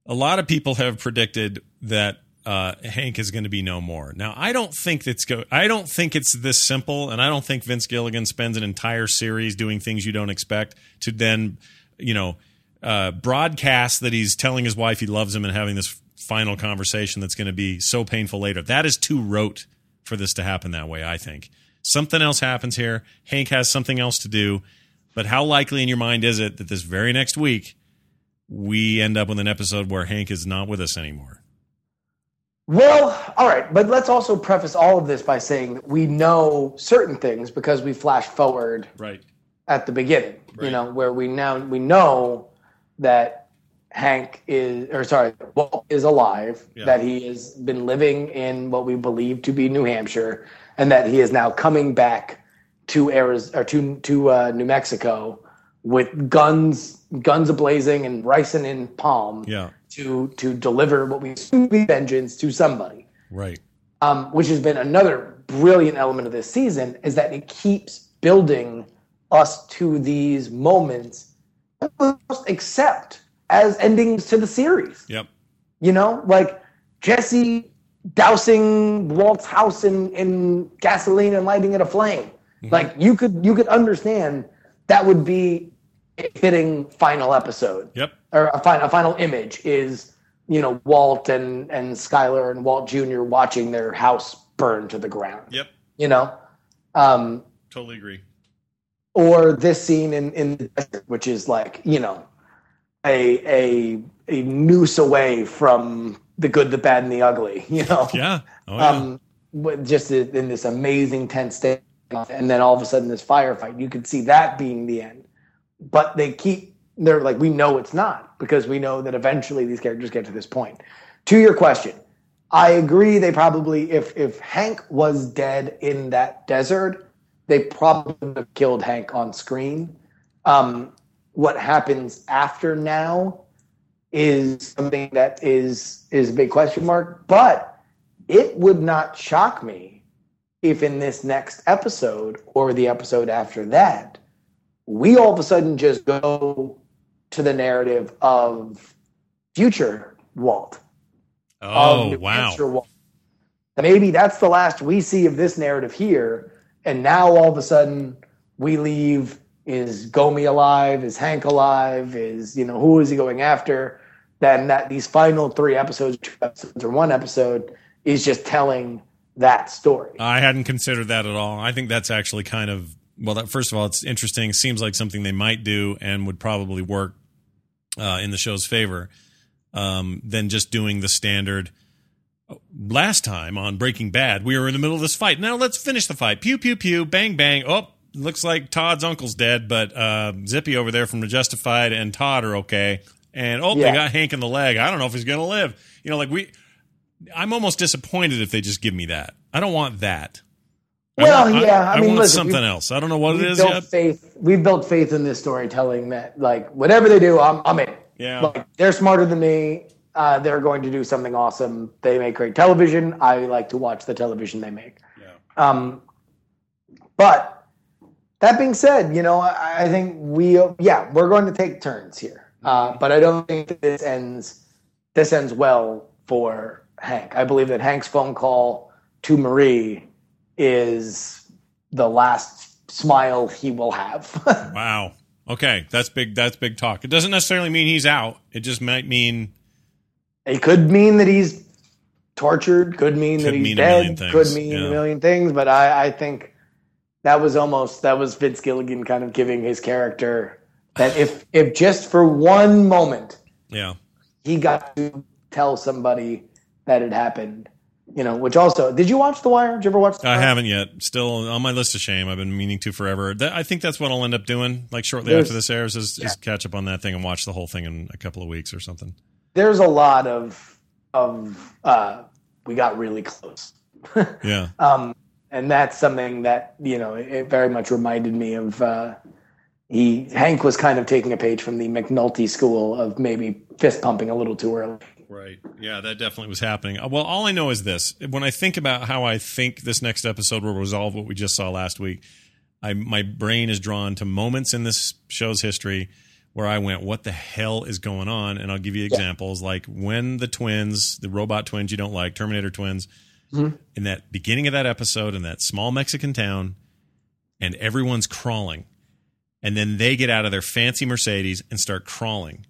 a lot of people have predicted that uh, Hank is going to be no more. Now I don't think it's go. I don't think it's this simple, and I don't think Vince Gilligan spends an entire series doing things you don't expect to then you know uh, broadcast that he's telling his wife he loves him and having this final conversation that's going to be so painful later. That is too rote for this to happen that way. I think something else happens here. Hank has something else to do. But how likely in your mind is it that this very next week we end up with an episode where Hank is not with us anymore? Well, all right, but let's also preface all of this by saying that we know certain things because we flash forward Right. at the beginning, you know, where we now we know that Hank is, or sorry, Walt is alive, Yeah. that he has been living in what we believe to be New Hampshire, and that he is now coming back to Arizona or to to uh, New Mexico with guns, guns ablazing and ricin in palm Yeah. to to deliver what we assume to be vengeance to somebody Right. um, which has been another brilliant element of this season, is that it keeps building us to these moments that we must accept as endings to the series. Yep. You know, like Jesse dousing Walt's house in, in gasoline and lighting it aflame. Like you could you could understand that would be a fitting final episode Yep. or a final, a final image is you know Walt and and Skylar and Walt Jr. watching their house burn to the ground. Yep. You know, um, Totally agree. or this scene in in the desert, which is like you know a a a noose away from the good, the bad, and the ugly. You know, Yeah. Oh, yeah. um, just in this amazing tense state, and then all of a sudden this firefight. You could see that being the end, but they keep they're like we know it's not because we know that eventually these characters get to this point. To your question, I agree. They probably if if Hank was dead in that desert, they probably would have killed Hank on screen. Um, what happens after now is something that is is a big question mark, but it would not shock me if in this next episode or the episode after that, we all of a sudden just go to the narrative of future Walt. oh, wow. Walt. Maybe that's the last we see of this narrative here. And now all of a sudden we leave is Gomi alive? Is Hank alive? Is, you know, who is he going after? Then that these final three episodes, two episodes, or one episode is just telling that story. I hadn't considered that at all. I think that's actually kind of well. That, first of all, it's interesting. Seems like something they might do and would probably work uh, in the show's favor um, than just doing the standard. Last time on Breaking Bad, we were in the middle of this fight. Now let's finish the fight. Pew pew pew, bang bang. Oh, looks like Todd's uncle's dead, but uh, Zippy over there from the Justified and Todd are okay. And oh, they got Hank in the leg. I don't know if he's gonna live. You know, like we. I'm almost disappointed if they just give me that. I don't want that. I Well, want- yeah, I mean, want listen, something we- else. I don't know what it is We've built yet. faith. We've built faith in this storytelling that like whatever they do, I'm I'm in. Yeah. Like they're smarter than me. Uh, they're going to do something awesome. They make great television. I like to watch the television they make. Yeah. Um, but that being said, you know, I, I think we, yeah, we're going to take turns here. Uh, but I don't think this ends, this ends well for Hank. I believe that Hank's phone call to Marie is the last smile he will have. Wow. Okay, that's big. That's big talk. It doesn't necessarily mean he's out. It just might mean it could mean that he's tortured, could mean Could that he's mean dead, could mean yeah. a million things. But I, I think that was almost that was Vince Gilligan kind of giving his character that if if just for one moment yeah. he got to tell somebody that it happened, you know. Which also, did you watch The Wire? Did you ever watch? The I haven't yet. Still on my list of shame. I've been meaning to forever. That, I think that's what I'll end up doing. Like shortly There's- after this airs, is, yeah. is catch up on that thing and watch the whole thing in a couple of weeks or something. There's a lot of of uh, we got really close Yeah. Um, and that's something that you know it, very much reminded me of. Uh, he Hank was kind of taking a page from the McNulty school of maybe fist pumping a little too early. Right. Yeah, that definitely was happening. Uh, Well, all I know is this: when I think about how I think this next episode will resolve what we just saw last week, I my brain is drawn to moments in this show's history where I went, "What the hell is going on?" And I'll give you examples like when the twins, the robot twins you don't like, Terminator twins, Mm-hmm. in that beginning of that episode in that small Mexican town, and everyone's crawling, and then they get out of their fancy Mercedes and start crawling.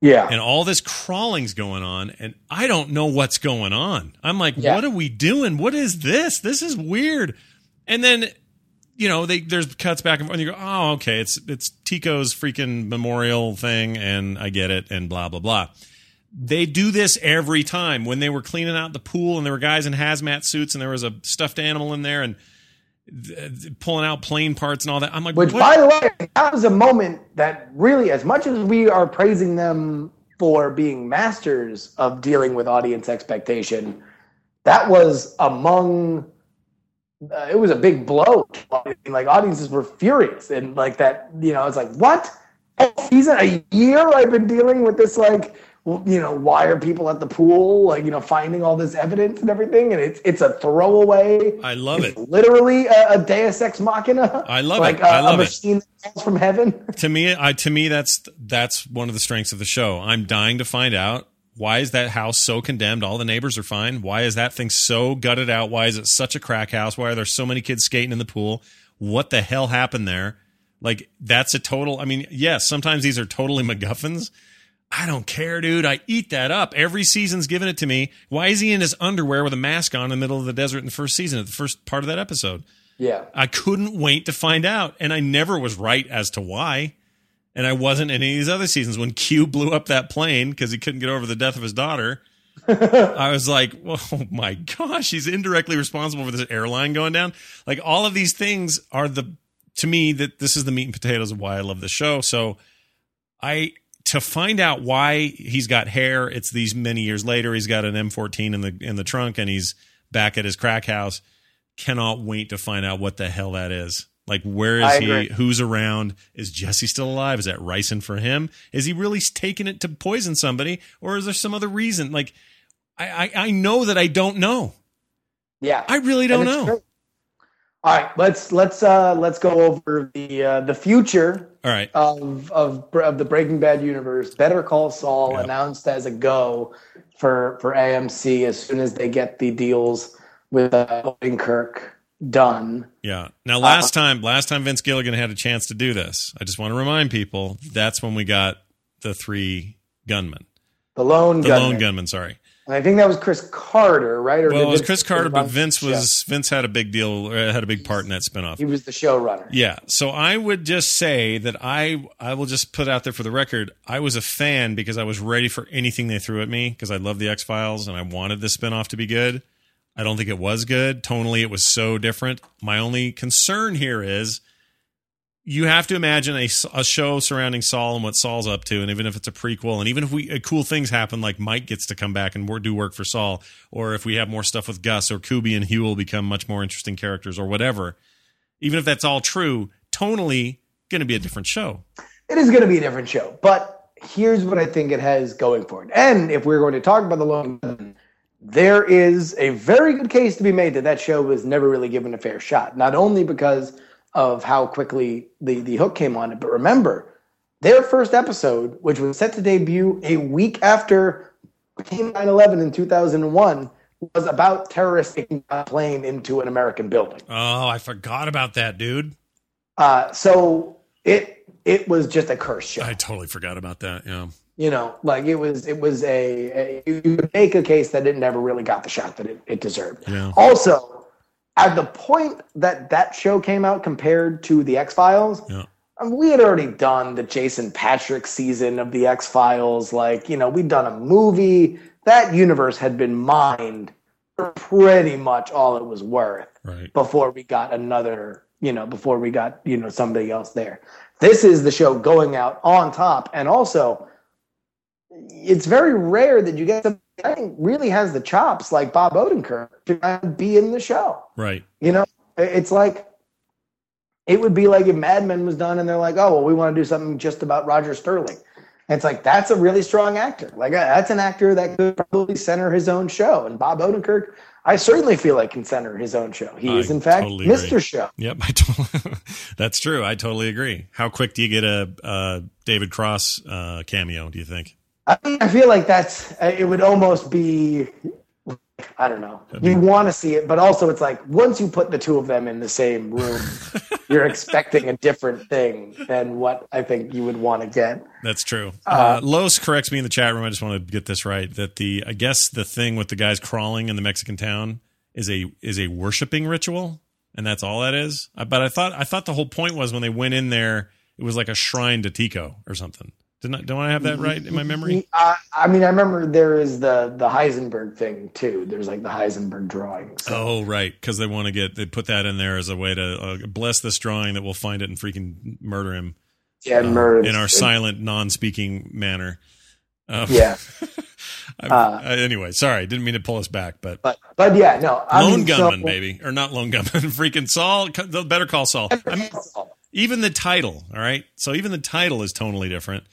Yeah, and all this crawling's going on and i don't know what's going on. I'm like Yeah. what are we doing? What is this? This is weird. And then you know they there's cuts back and forth and you go oh okay it's it's Tuco's freaking memorial thing and i get it and blah blah blah they do this every time when they were cleaning out the pool and there were guys in hazmat suits and there was a stuffed animal in there and th- pulling out plane parts and all that i'm like Which, what? by the way, that was a moment that really, as much as we are praising them for being masters of dealing with audience expectation, that was among. Uh, it was a big blow. Like audiences were furious, and like that, you know, it's like what? A season, a year I've been dealing with this, like, you know, why are people at the pool, like, you know, finding all this evidence and everything, and it's it's a throwaway i love it literally a, a Deus Ex Machina. I love like it. I a, love a it. machine that falls from heaven. to me I to me that's that's one of the strengths of the show. I'm dying to find out why is that house so condemned? All the neighbors are fine. Why is that thing so gutted out? Why is it such a crack house? Why are there so many kids skating in the pool? What the hell happened there? Like that's a total I mean, yes, sometimes these are totally MacGuffins. I don't care, dude. I eat that up. Every season's given it to me. Why is he in his underwear with a mask on in the middle of the desert in the first season, at the first part of that episode? Yeah. I couldn't wait to find out. And I never was right as to why. And I wasn't in any of these other seasons. When Q blew up that plane because he couldn't get over the death of his daughter, I was like, oh my gosh, he's indirectly responsible for this airline going down. Like all of these things are the, to me, that this is the meat and potatoes of why I love the show. So I, to find out why he's got hair, it's these many years later. He's got an M14 in the in the trunk, and he's back at his crack house. Cannot wait to find out what the hell that is. Like, where is he? Who's around? Is Jesse still alive? Is that ricin for him? Is he really taking it to poison somebody, or is there some other reason? Like, I I, I know that I don't know. Yeah. I really don't know. great. All right, let's let's uh let's go over the uh, the future All right, of of of the Breaking Bad universe. Better Call Saul Yeah. announced as a go for for AMC as soon as they get the deals with uh, Kirk done. yeah. Now, last time, last time Vince Gilligan had a chance to do this, I just want to remind people that's when we got the three gunmen, The lone the gunman. lone gunmen. Sorry. I think that was Chris Carter, right? Or Well, it was Vince Chris Carter, but Vince the was Vince had a big deal, uh, had a big part in that spinoff. he was the showrunner. Yeah, so I would just say that I I will just put out there for the record, I was a fan because I was ready for anything they threw at me because I love the X Files and I wanted this spinoff to be good. I don't think it was good. Tonally, it was so different. My only concern here is you have to imagine a, a show surrounding Saul and what Saul's up to, and even if it's a prequel, and even if we uh, cool things happen, like Mike gets to come back and do work for Saul, or if we have more stuff with Gus or Kuby and Huell will become much more interesting characters, or whatever. Even if that's all true, tonally going to be a different show. It is going to be a different show, but here's what I think it has going for it. And if we're going to talk about the long, there is a very good case to be made that that show was never really given a fair shot. Not only because of how quickly the, the hook came on it, but remember, their first episode, which was set to debut a week after 9 11 in 2001, was about terrorists taking a plane into an American building. Oh, I forgot about that, dude. Uh, so it it was just a curse show. I totally forgot about that. Yeah. you know like it was it was a, a you could make a case that it never really got the shot that it, it deserved Yeah. also at the point that that show came out compared to the x-files Yeah. um, we had already done the jason patrick season of the x-files like you know we'd done a movie that universe had been mined for pretty much all it was worth Right. before we got another, you know, before we got, you know, somebody else there. This is the show going out on top. And also, it's very rare that you get something I think really has the chops like Bob Odenkirk to be in the show. Right. You know, it's like it would be like if Mad Men was done and they're like, oh well, we want to do something just about Roger Sterling. And it's like that's a really strong actor. Like uh, that's an actor that could probably center his own show. And Bob Odenkirk, I certainly feel like can center his own show. He I is in fact totally Mr. agree. Show. Yep, I totally, that's true. I totally agree. How quick do you get a, a David Cross uh, cameo? Do you think? I, I feel like that's uh, it would almost be I don't know. You want to see it, but also it's like once you put the two of them in the same room, you're expecting a different thing than what I think you would want to get. That's true. Uh, Los corrects me in the chat room. I just want to get this right. That the I guess the thing with the guys crawling in the Mexican town is a is a worshiping ritual, and that's all that is. Uh, But I thought I thought the whole point was when they went in there, it was like a shrine to Tuco or something. Didn't I, don't I have that right in my memory? I, I mean, I remember there is the the Heisenberg thing too. There's like the Heisenberg drawing. So. Oh, right, because they want to get they put that in there as a way to uh, bless this drawing that we'll find it and freaking murder him yeah, uh, murder in our silent, non-speaking manner. Um, Yeah, Uh, uh, anyway, sorry, didn't mean to pull us back, but but but yeah, no. I lone mean, so- gunman, baby, or not lone gunman, freaking Saul. Better Call Saul. I mean, even the title. All right, so even the title is totally different.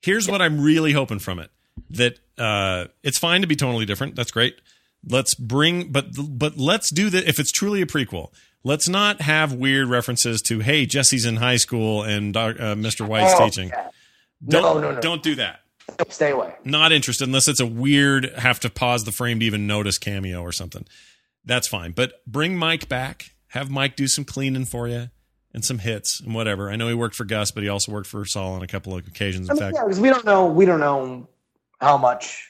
Here's what I'm really hoping from it: that uh, it's fine to be tonally different. That's great. Let's bring, but but let's do that. If it's truly a prequel, let's not have weird references to hey, Jesse's in high school and uh, Mr. White's Oh, teaching. yeah. Don't No, no, no. don't do that. Stay away. Not interested unless it's a weird have to pause the frame to even notice cameo or something. That's fine. But bring Mike back. Have Mike do some cleaning for you and some hits and whatever. I know he worked for Gus, but he also worked for Saul on a couple of occasions. I In mean, fact, yeah, because we don't know. We don't know how much.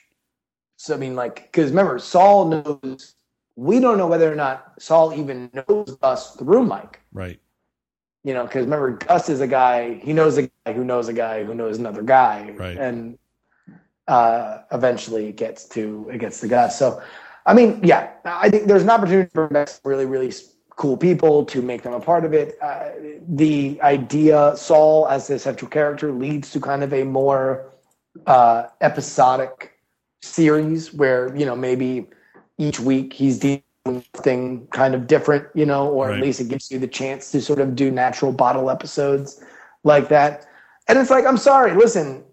So I mean, like, because remember, Saul knows. We don't know whether or not Saul even knows us through Mike. right. You know, because remember, Gus is a guy. He knows a guy who knows a guy who knows another guy, Right. and uh, eventually it gets to it gets to Gus. So, I mean, yeah, I think there's an opportunity for really, really cool people to make them a part of it. Uh, the idea Saul as the central character leads to kind of a more uh, episodic series where you know maybe each week he's dealing with something kind of different, you know, or Right. at least it gives you the chance to sort of do natural bottle episodes like that. And it's like, I'm sorry, listen,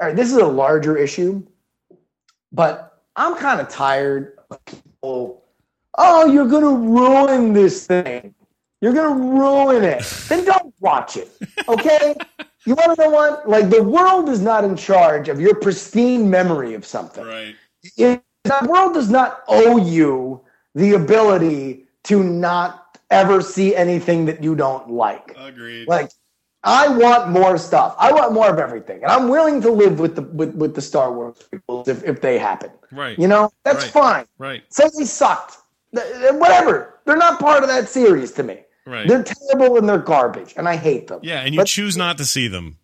all right, this is a larger issue, but I'm kind of tired of people. Oh, you're gonna ruin this thing. You're gonna ruin it. then don't watch it. Okay? you wanna know what? Like the world is not in charge of your pristine memory of something Right. it, the world does not owe you the ability to not ever see anything that you don't like. Agreed. Like, I want more stuff. I want more of everything, and I'm willing to live with the with, with the Star Wars people if, if they happen. right. You know, that's Right. fine. right. Say they sucked, whatever. They're not part of that series to me. Right. They're terrible and they're garbage, and I hate them. yeah, and you But- choose not to see them.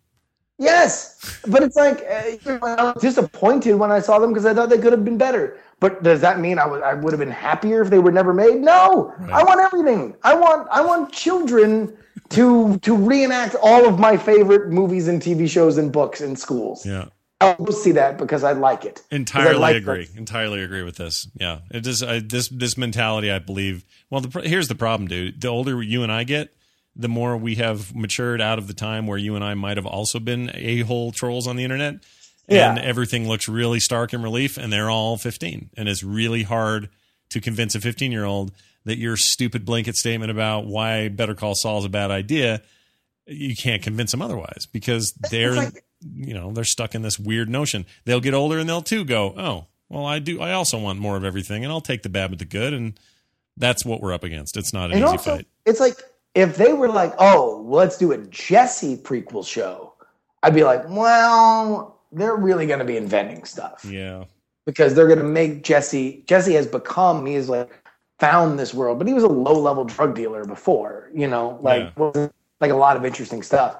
Yes, but it's like uh, I was disappointed when I saw them because I thought they could have been better. But does that mean I would I would have been happier if they were never made? No, Right. I want everything. I want I want children to to reenact all of my favorite movies and TV shows and books in schools. Yeah. I'll see that because I like it. I Entirely like agree. those. Entirely agree with this. Yeah, it just I, this this mentality. I believe. Well, the, here's the problem, dude. The older you and I get, the more we have matured out of the time where you and I might have also been a hole trolls on the internet, and Yeah. everything looks really stark in relief, and they're all 15, and it's really hard to convince a 15 year old that your stupid blanket statement about why Better Call Saul is a bad idea. You can't convince them otherwise because they're like- you know they're stuck in this weird notion. They'll get older and they'll too go, oh, well, I do. I also want more of everything, and I'll take the bad with the good, and that's what we're up against. It's not an And easy also, fight. it's like if they were like, "Oh, let's do a Jesse prequel show," I'd be like, "Well, they're really going to be inventing stuff." Yeah, because they're going to make Jesse. Jesse has become. He has like found this world, but he was a low level drug dealer before. You know, like Yeah. wasn't like a lot of interesting stuff.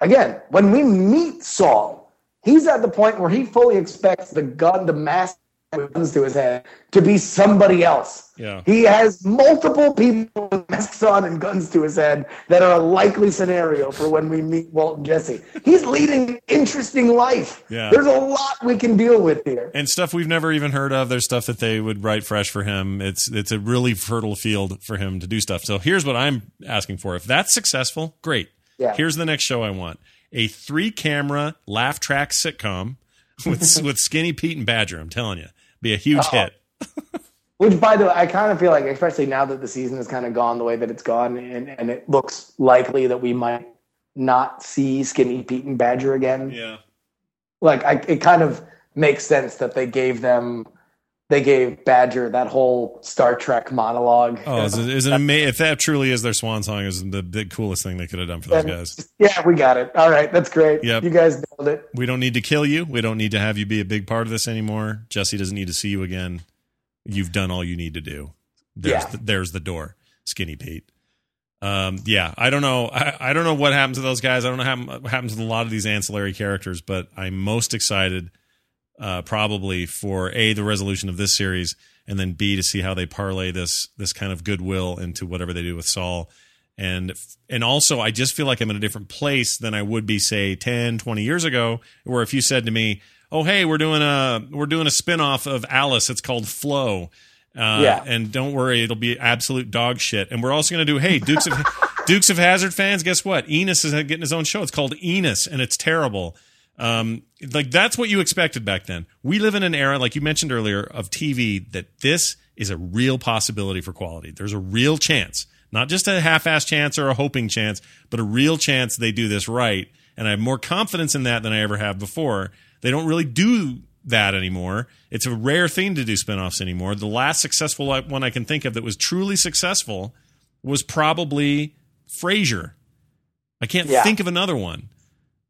Again, when we meet Saul, he's at the point where he fully expects the gun, the mask guns to his head to be somebody else. Yeah. He has multiple people with masks on and guns to his head that are a likely scenario for when we meet Walt and Jesse. He's leading an interesting life. Yeah. There's a lot we can deal with here. and stuff we've never even heard of. There's stuff that they would write fresh for him. It's it's a really fertile field for him to do stuff. So here's what I'm asking for. If that's successful, great. Yeah. Here's the next show I want: a three camera laugh track sitcom with with Skinny Pete and Badger. I'm telling you, be a huge oh. hit. Which, by the way, I kind of feel like, especially now that the season has kind of gone the way that it's gone, and, and it looks likely that we might not see Skinny Pete and Badger again. Yeah. Like, I, it kind of makes sense that they gave them, they gave Badger that whole Star Trek monologue. Oh, is it, is it ama- if that truly is their swan song, is the, the coolest thing they could have done for those And- guys. Yeah, we got it. All right, that's great. Yep. You guys nailed it. We don't need to kill you. We don't need to have you be a big part of this anymore. Jesse doesn't need to see you again. You've done all you need to do. There's Yeah. the, there's the door, Skinny Pete. Um, yeah, I don't know. I, I don't know what happens to those guys. I don't know how, what happens to a lot of these ancillary characters, but I'm most excited, uh, probably for a the resolution of this series, and then b to see how they parlay this this kind of goodwill into whatever they do with Saul, and and also I just feel like I'm in a different place than I would be say 10, 20 years ago, where if you said to me, "Oh, hey, we're doing a we're doing a spinoff of Alice. It's called Flo." Uh, Yeah. And don't worry, it'll be absolute dog shit. And we're also going to do, hey, Dukes of Dukes of Hazzard fans, guess what? Enos is getting his own show. It's called Enos, and it's terrible. Um, like that's what you expected back then. We live in an era, like you mentioned earlier, of TV that this is a real possibility for quality. There's a real chance, not just a half-ass chance or a hoping chance, but a real chance they do this right. And I have more confidence in that than I ever have before. They don't really do that anymore. It's a rare thing to do spinoffs anymore. The last successful one I can think of that was truly successful was probably Frasier. I can't Yeah. think of another one.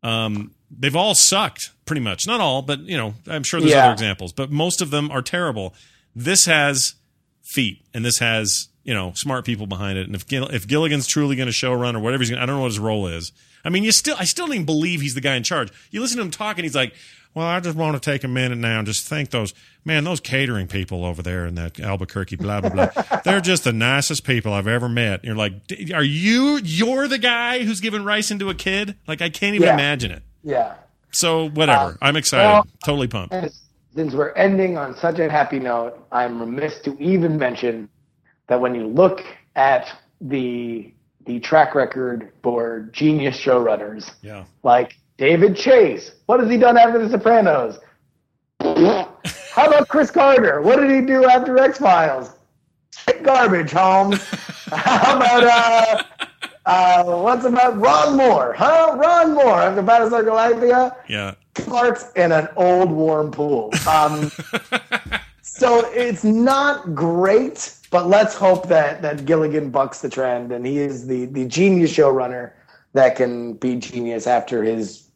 Um, they've all sucked, pretty much. Not all, but you know, I'm sure there's Yeah. other examples, but most of them are terrible. This has feet, and this has you know smart people behind it. And if if Gilligan's truly going to show run or whatever he's gonna, I don't know what his role is. I mean, you still, I still don't even believe he's the guy in charge. You listen to him talk, and he's like, "Well, I just want to take a minute now and just thank those man, those catering people over there in that Albuquerque, blah blah blah. They're just the nicest people I've ever met." And you're like, "D- "Are you? You're the guy who's giving ricin to a kid? Like, I can't even Yeah. imagine it." Yeah. So whatever, Um, I'm excited, well- totally pumped. Since we're ending on such a happy note, I'm remiss to even mention that when you look at the the track record for genius showrunners, Yeah. like David Chase, what has he done after The Sopranos? How about Chris Carter? What did he do after X Files? Garbage, Holmes. How about uh, uh, what's about Ron Moore? Huh? Ron Moore after Battlestar Galactica? Yeah. parts in an old warm pool. Um, so it's not great, but let's hope that that Gilligan bucks the trend and he is the the genius showrunner that can be genius after his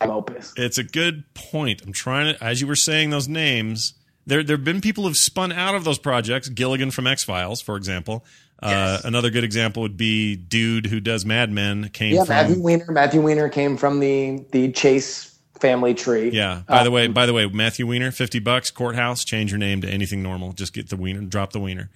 opus. It's a good point. I'm trying to, as you were saying those names, there there have been people who've spun out of those projects. Gilligan from X Files, for example. Uh, Yes. another good example would be dude who does Mad Men came Yeah, from. Matthew Weiner. Matthew Weiner came from the the Chase family tree. yeah. By the Um, way, by the way, Matthew Weiner, fifty bucks, courthouse. Change your name to anything normal. Just get the Wiener, drop the Wiener.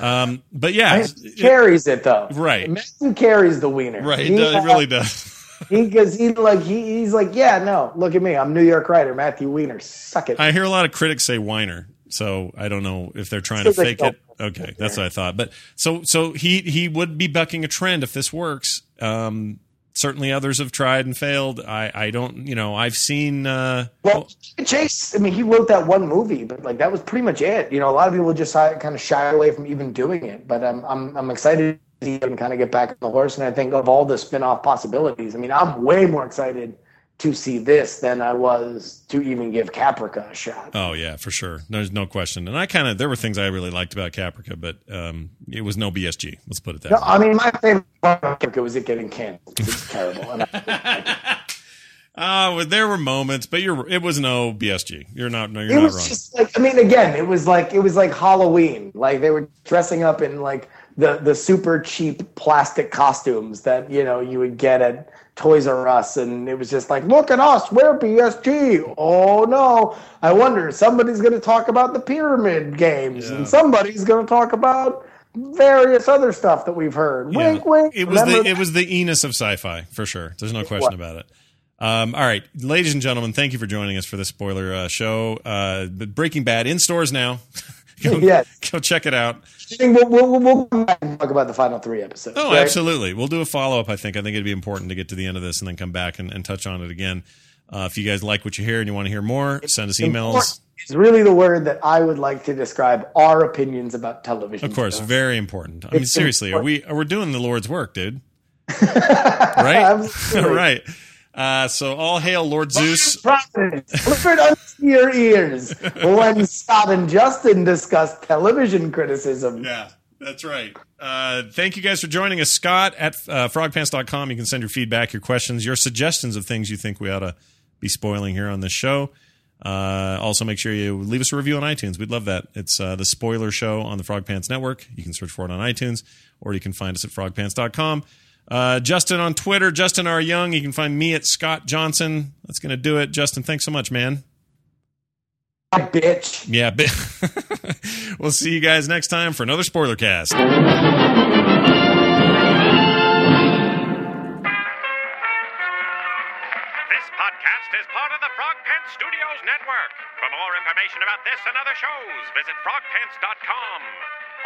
Um, but yeah, He carries it though. Right. Matthew carries the wiener. right. It, He, does- it really does. He because he like he, he's like yeah no look at me I'm New York writer Matthew Weiner suck it. I hear a lot of critics say whiner, so I don't know if they're trying to fake it. Okay, that's what I thought. But so so he he would be bucking a trend if this works. Um, certainly others have tried and failed. I I don't you know I've seen. Uh, Well, Chase, I mean, he wrote that one movie, but like that was pretty much it. You know, a lot of people just kind of shy away from even doing it. But I'm I'm I'm excited to see him kind of get back on the horse. And I think of all the spin-off possibilities, I mean, I'm way more excited to see this than I was to even give Caprica a shot. oh yeah, for sure. There's no question. And I kind of there were things I really liked about Caprica, but um, it was no BSG. Let's put it that No, way. I mean, my favorite part of Caprica was it getting canceled. It's terrible. And I, Uh, well, there were moments, but you're it was no BSG. You're not no, you're it not was wrong. just like I mean, again, it was like it was like Halloween. Like they were dressing up in like the the super cheap plastic costumes that you know you would get at Toys R Us, and it was just like, look at us, we're BSG. Oh no, I wonder somebody's going to talk about the pyramid games, Yeah. and somebody's going to talk about various other stuff that we've heard. Yeah. Wink, wink. It was the Remember it was the Enos of sci-fi for sure. There's no question about it. Um, all right, ladies and gentlemen, thank you for joining us for this spoiler uh, show. Uh, Breaking Bad in stores now. go, Yes. go check it out. We'll, we'll, we'll come back and talk about the final three episodes. Oh, right? absolutely. We'll do a follow up. I think. I think it'd be important to get to the end of this and then come back and, and touch on it again. Uh, if you guys like what you hear and you want to hear more, send us emails. It's really the word that I would like to describe our opinions about television. Of course, shows. very important. I mean, It's seriously, are we are we doing the Lord's work, dude? right, right. Uh, so all hail Lord Zeus. Delivered unto your ears when Scott and Justin discuss television criticism. Yeah, that's right. Uh, thank you guys for joining us. Scott at uh, frogpants.com. You can send your feedback, your questions, your suggestions of things you think we ought to be spoiling here on this show. Uh, also, make sure you leave us a review on iTunes. We'd love that. It's uh, the Spoiler Show on the Frog Pants Network. You can search for it on iTunes, or you can find us at frogpants.com. Uh, Justin on Twitter, Justin R. Young. You can find me at Scott Johnson. That's going to do it. Justin, thanks so much, man. Bye, bitch. Yeah, but we'll see you guys next time for another spoiler cast. This podcast is part of the Frog Pants Studios Network. For more information about this and other shows, visit frogpants.com.